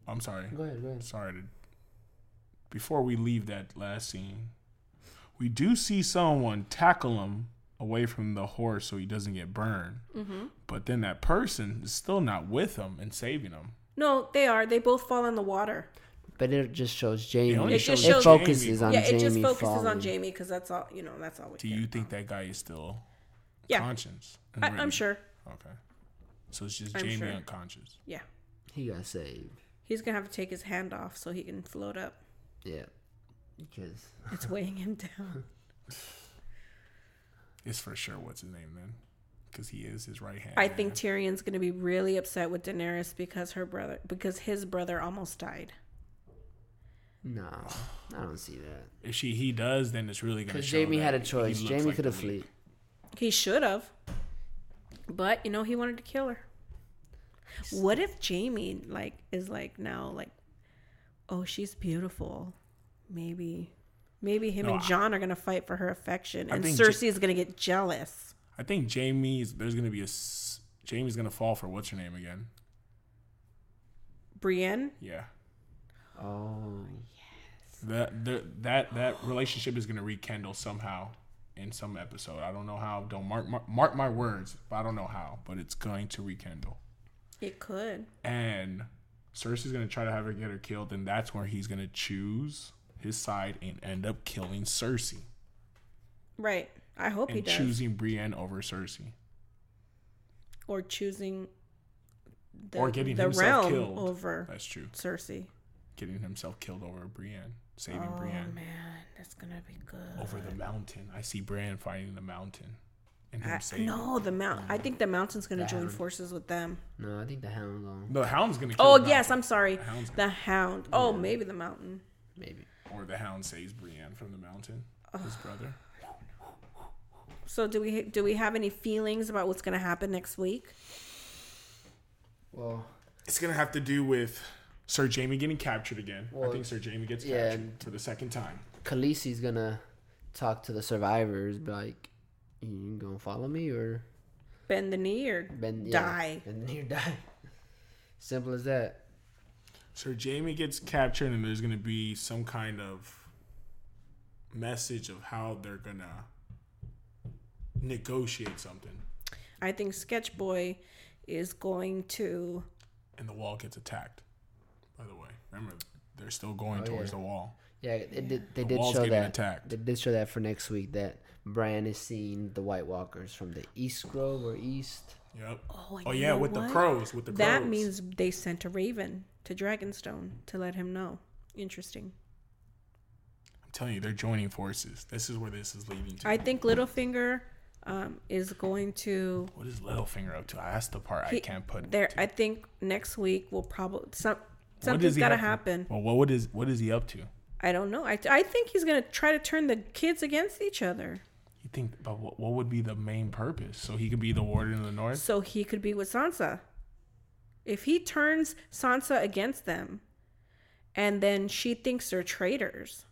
Speaker 3: I'm sorry.
Speaker 2: Go ahead. Go ahead.
Speaker 3: Sorry to. Before we leave that last scene, we do see someone tackle him away from the horse so he doesn't get burned.
Speaker 1: Mm-hmm.
Speaker 3: But then that person is still not with him and saving him.
Speaker 1: No, they are. They both fall in the water.
Speaker 2: But it just shows Jaime.
Speaker 3: only
Speaker 1: It just
Speaker 2: it
Speaker 1: shows
Speaker 2: focuses
Speaker 3: Jaime.
Speaker 2: on
Speaker 1: yeah,
Speaker 2: Jaime
Speaker 1: it just focuses
Speaker 2: falling.
Speaker 1: on Jaime because that's all you know. That's all we.
Speaker 3: Do
Speaker 1: care
Speaker 3: you think
Speaker 1: about.
Speaker 3: that guy is still
Speaker 1: Yeah,
Speaker 3: conscious? and
Speaker 1: I, I'm sure.
Speaker 3: Okay. So it's just
Speaker 1: I'm
Speaker 3: Jaime
Speaker 1: sure.
Speaker 3: unconscious.
Speaker 1: Yeah,
Speaker 2: He got saved.
Speaker 1: he's gonna have to take his hand off so he can float up.
Speaker 2: Yeah. Because
Speaker 1: It's weighing him down.
Speaker 3: It's for sure what's his name then, because he is his right hand.
Speaker 1: I think. Tyrion's gonna be really upset with Daenerys because her brother, because his brother almost died.
Speaker 2: no, I don't see that.
Speaker 3: if she he does, then it's really gonna.
Speaker 2: Because
Speaker 3: show
Speaker 2: Jaime
Speaker 3: that
Speaker 2: had a
Speaker 3: he
Speaker 2: choice.
Speaker 3: looks
Speaker 2: Jaime
Speaker 3: like
Speaker 2: could have fled.
Speaker 1: He should have, but you know he wanted to kill her. What if Jaime like is like now like, oh she's beautiful, maybe, maybe him
Speaker 3: No,
Speaker 1: and
Speaker 3: I-
Speaker 1: Jon are gonna fight for her affection,
Speaker 3: I
Speaker 1: and
Speaker 3: think
Speaker 1: Cersei is gonna get jealous.
Speaker 3: I think Jaime's there's gonna be a Jaime's gonna fall for what's her name again?
Speaker 1: Brienne,
Speaker 3: Yeah.
Speaker 2: Oh. yes.
Speaker 3: That the, that that relationship is gonna rekindle somehow in some episode. I don't know how. Don't mark, mark mark my words, but I don't know how. But it's going to rekindle.
Speaker 1: it could.
Speaker 3: And Cersei's gonna try to have her get her killed, and that's where he's gonna choose his side and end up killing Cersei
Speaker 1: Right. I hope he does.
Speaker 3: choosing Brienne over Cersei.
Speaker 1: or choosing the,
Speaker 3: Or getting
Speaker 1: the
Speaker 3: himself
Speaker 1: realm
Speaker 3: killed.
Speaker 1: over
Speaker 3: That's true.
Speaker 1: Cersei.
Speaker 3: Getting himself killed over Brienne, saving
Speaker 1: Oh
Speaker 3: Brienne
Speaker 1: man, that's gonna be good.
Speaker 3: over the mountain. I see Brienne fighting the mountain, and him
Speaker 1: I,
Speaker 3: saving.
Speaker 1: no, the mount. I think the mountain's gonna
Speaker 2: The
Speaker 1: join
Speaker 2: Hound.
Speaker 1: forces with them.
Speaker 2: No, I think the hound on
Speaker 3: The hound's gonna. Kill
Speaker 1: Oh
Speaker 3: the
Speaker 1: yes,
Speaker 3: mountain.
Speaker 1: I'm sorry.
Speaker 3: The hound's
Speaker 1: The hound. Oh, maybe the mountain.
Speaker 2: maybe.
Speaker 3: or the hound saves Brienne from the mountain. His brother.
Speaker 1: So do we do we have any feelings about what's gonna happen next week?
Speaker 2: Well,
Speaker 3: It's gonna have to do with Sir Jaime getting captured again. I
Speaker 2: Well,
Speaker 3: think Sir Jaime gets
Speaker 2: yeah,
Speaker 3: captured
Speaker 2: and-
Speaker 3: for the second time.
Speaker 2: Khaleesi's gonna talk to the survivors, be like, "You gonna follow me or
Speaker 1: Bend the knee or
Speaker 2: bend
Speaker 1: die?
Speaker 2: and then you die." Simple as that.
Speaker 3: So Jaime gets captured, and there's gonna be some kind of message of how they're gonna negotiate something.
Speaker 1: I think Sketch Boy is going to.
Speaker 3: And the wall gets attacked. By the way, remember they're still going
Speaker 2: Oh,
Speaker 3: towards
Speaker 2: yeah.
Speaker 3: the wall.
Speaker 2: Yeah, it did, they
Speaker 3: The
Speaker 2: did show that.
Speaker 3: attacked.
Speaker 2: They did show that for next week that Bran is seeing the White Walkers from the East Grove or East.
Speaker 3: Yep.
Speaker 1: Oh,
Speaker 3: Oh yeah,
Speaker 1: know
Speaker 3: with the crows. With the crows.
Speaker 1: That means they sent a raven to Dragonstone to let him know. Interesting.
Speaker 3: I'm telling you, they're joining forces. This is where this is leading to.
Speaker 1: I think Littlefinger um, is going to.
Speaker 3: what is Littlefinger up to? That's the part I can't put.
Speaker 1: there.
Speaker 3: to.
Speaker 1: I think next week will probably some
Speaker 3: What does
Speaker 1: something's
Speaker 3: he
Speaker 1: got to
Speaker 3: have
Speaker 1: happen.
Speaker 3: Well, what would is what is he up to?
Speaker 1: I don't know. I, I think he's gonna try to turn the kids against each other
Speaker 3: You think, but what, what would be the main purpose? So he could be the warden of the north.
Speaker 1: so he could be with Sansa. If he turns Sansa against them, and then she thinks they're traitors,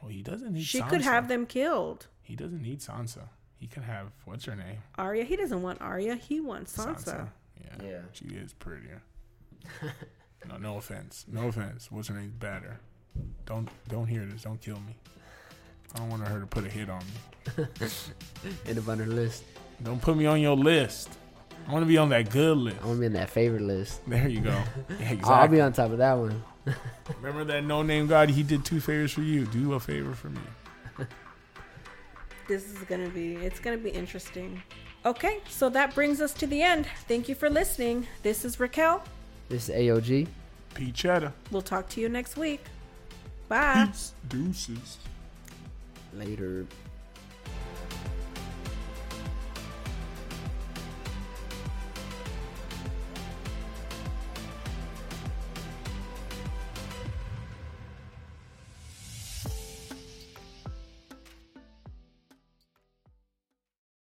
Speaker 3: Well, he doesn't need.
Speaker 1: she
Speaker 3: Sansa.
Speaker 1: could have them killed.
Speaker 3: He doesn't need Sansa. He can have what's her name?
Speaker 1: Arya. He doesn't want Arya. He wants Sansa.
Speaker 3: Yeah.
Speaker 2: Yeah.
Speaker 3: She is prettier. no, no offense. No offense. What's her name? Better. Don't don't hear this. Don't kill me. I don't want her to put a hit on me.
Speaker 2: End up on her list.
Speaker 3: Don't put me on your list. I want to be on that good list.
Speaker 2: I want to be in that favorite list.
Speaker 3: There you go. Yeah, exactly.
Speaker 2: I'll be on top of that one.
Speaker 3: Remember that no name God? He did two favors for you. Do a favor for me.
Speaker 1: This is gonna be. It's gonna be interesting. Okay, so that brings us to the end. Thank you for listening. This is Raquel.
Speaker 2: This is AOG.
Speaker 3: Pete Cheddar.
Speaker 1: We'll talk to you next week. Bye.
Speaker 3: Peace. Deuces.
Speaker 2: Later.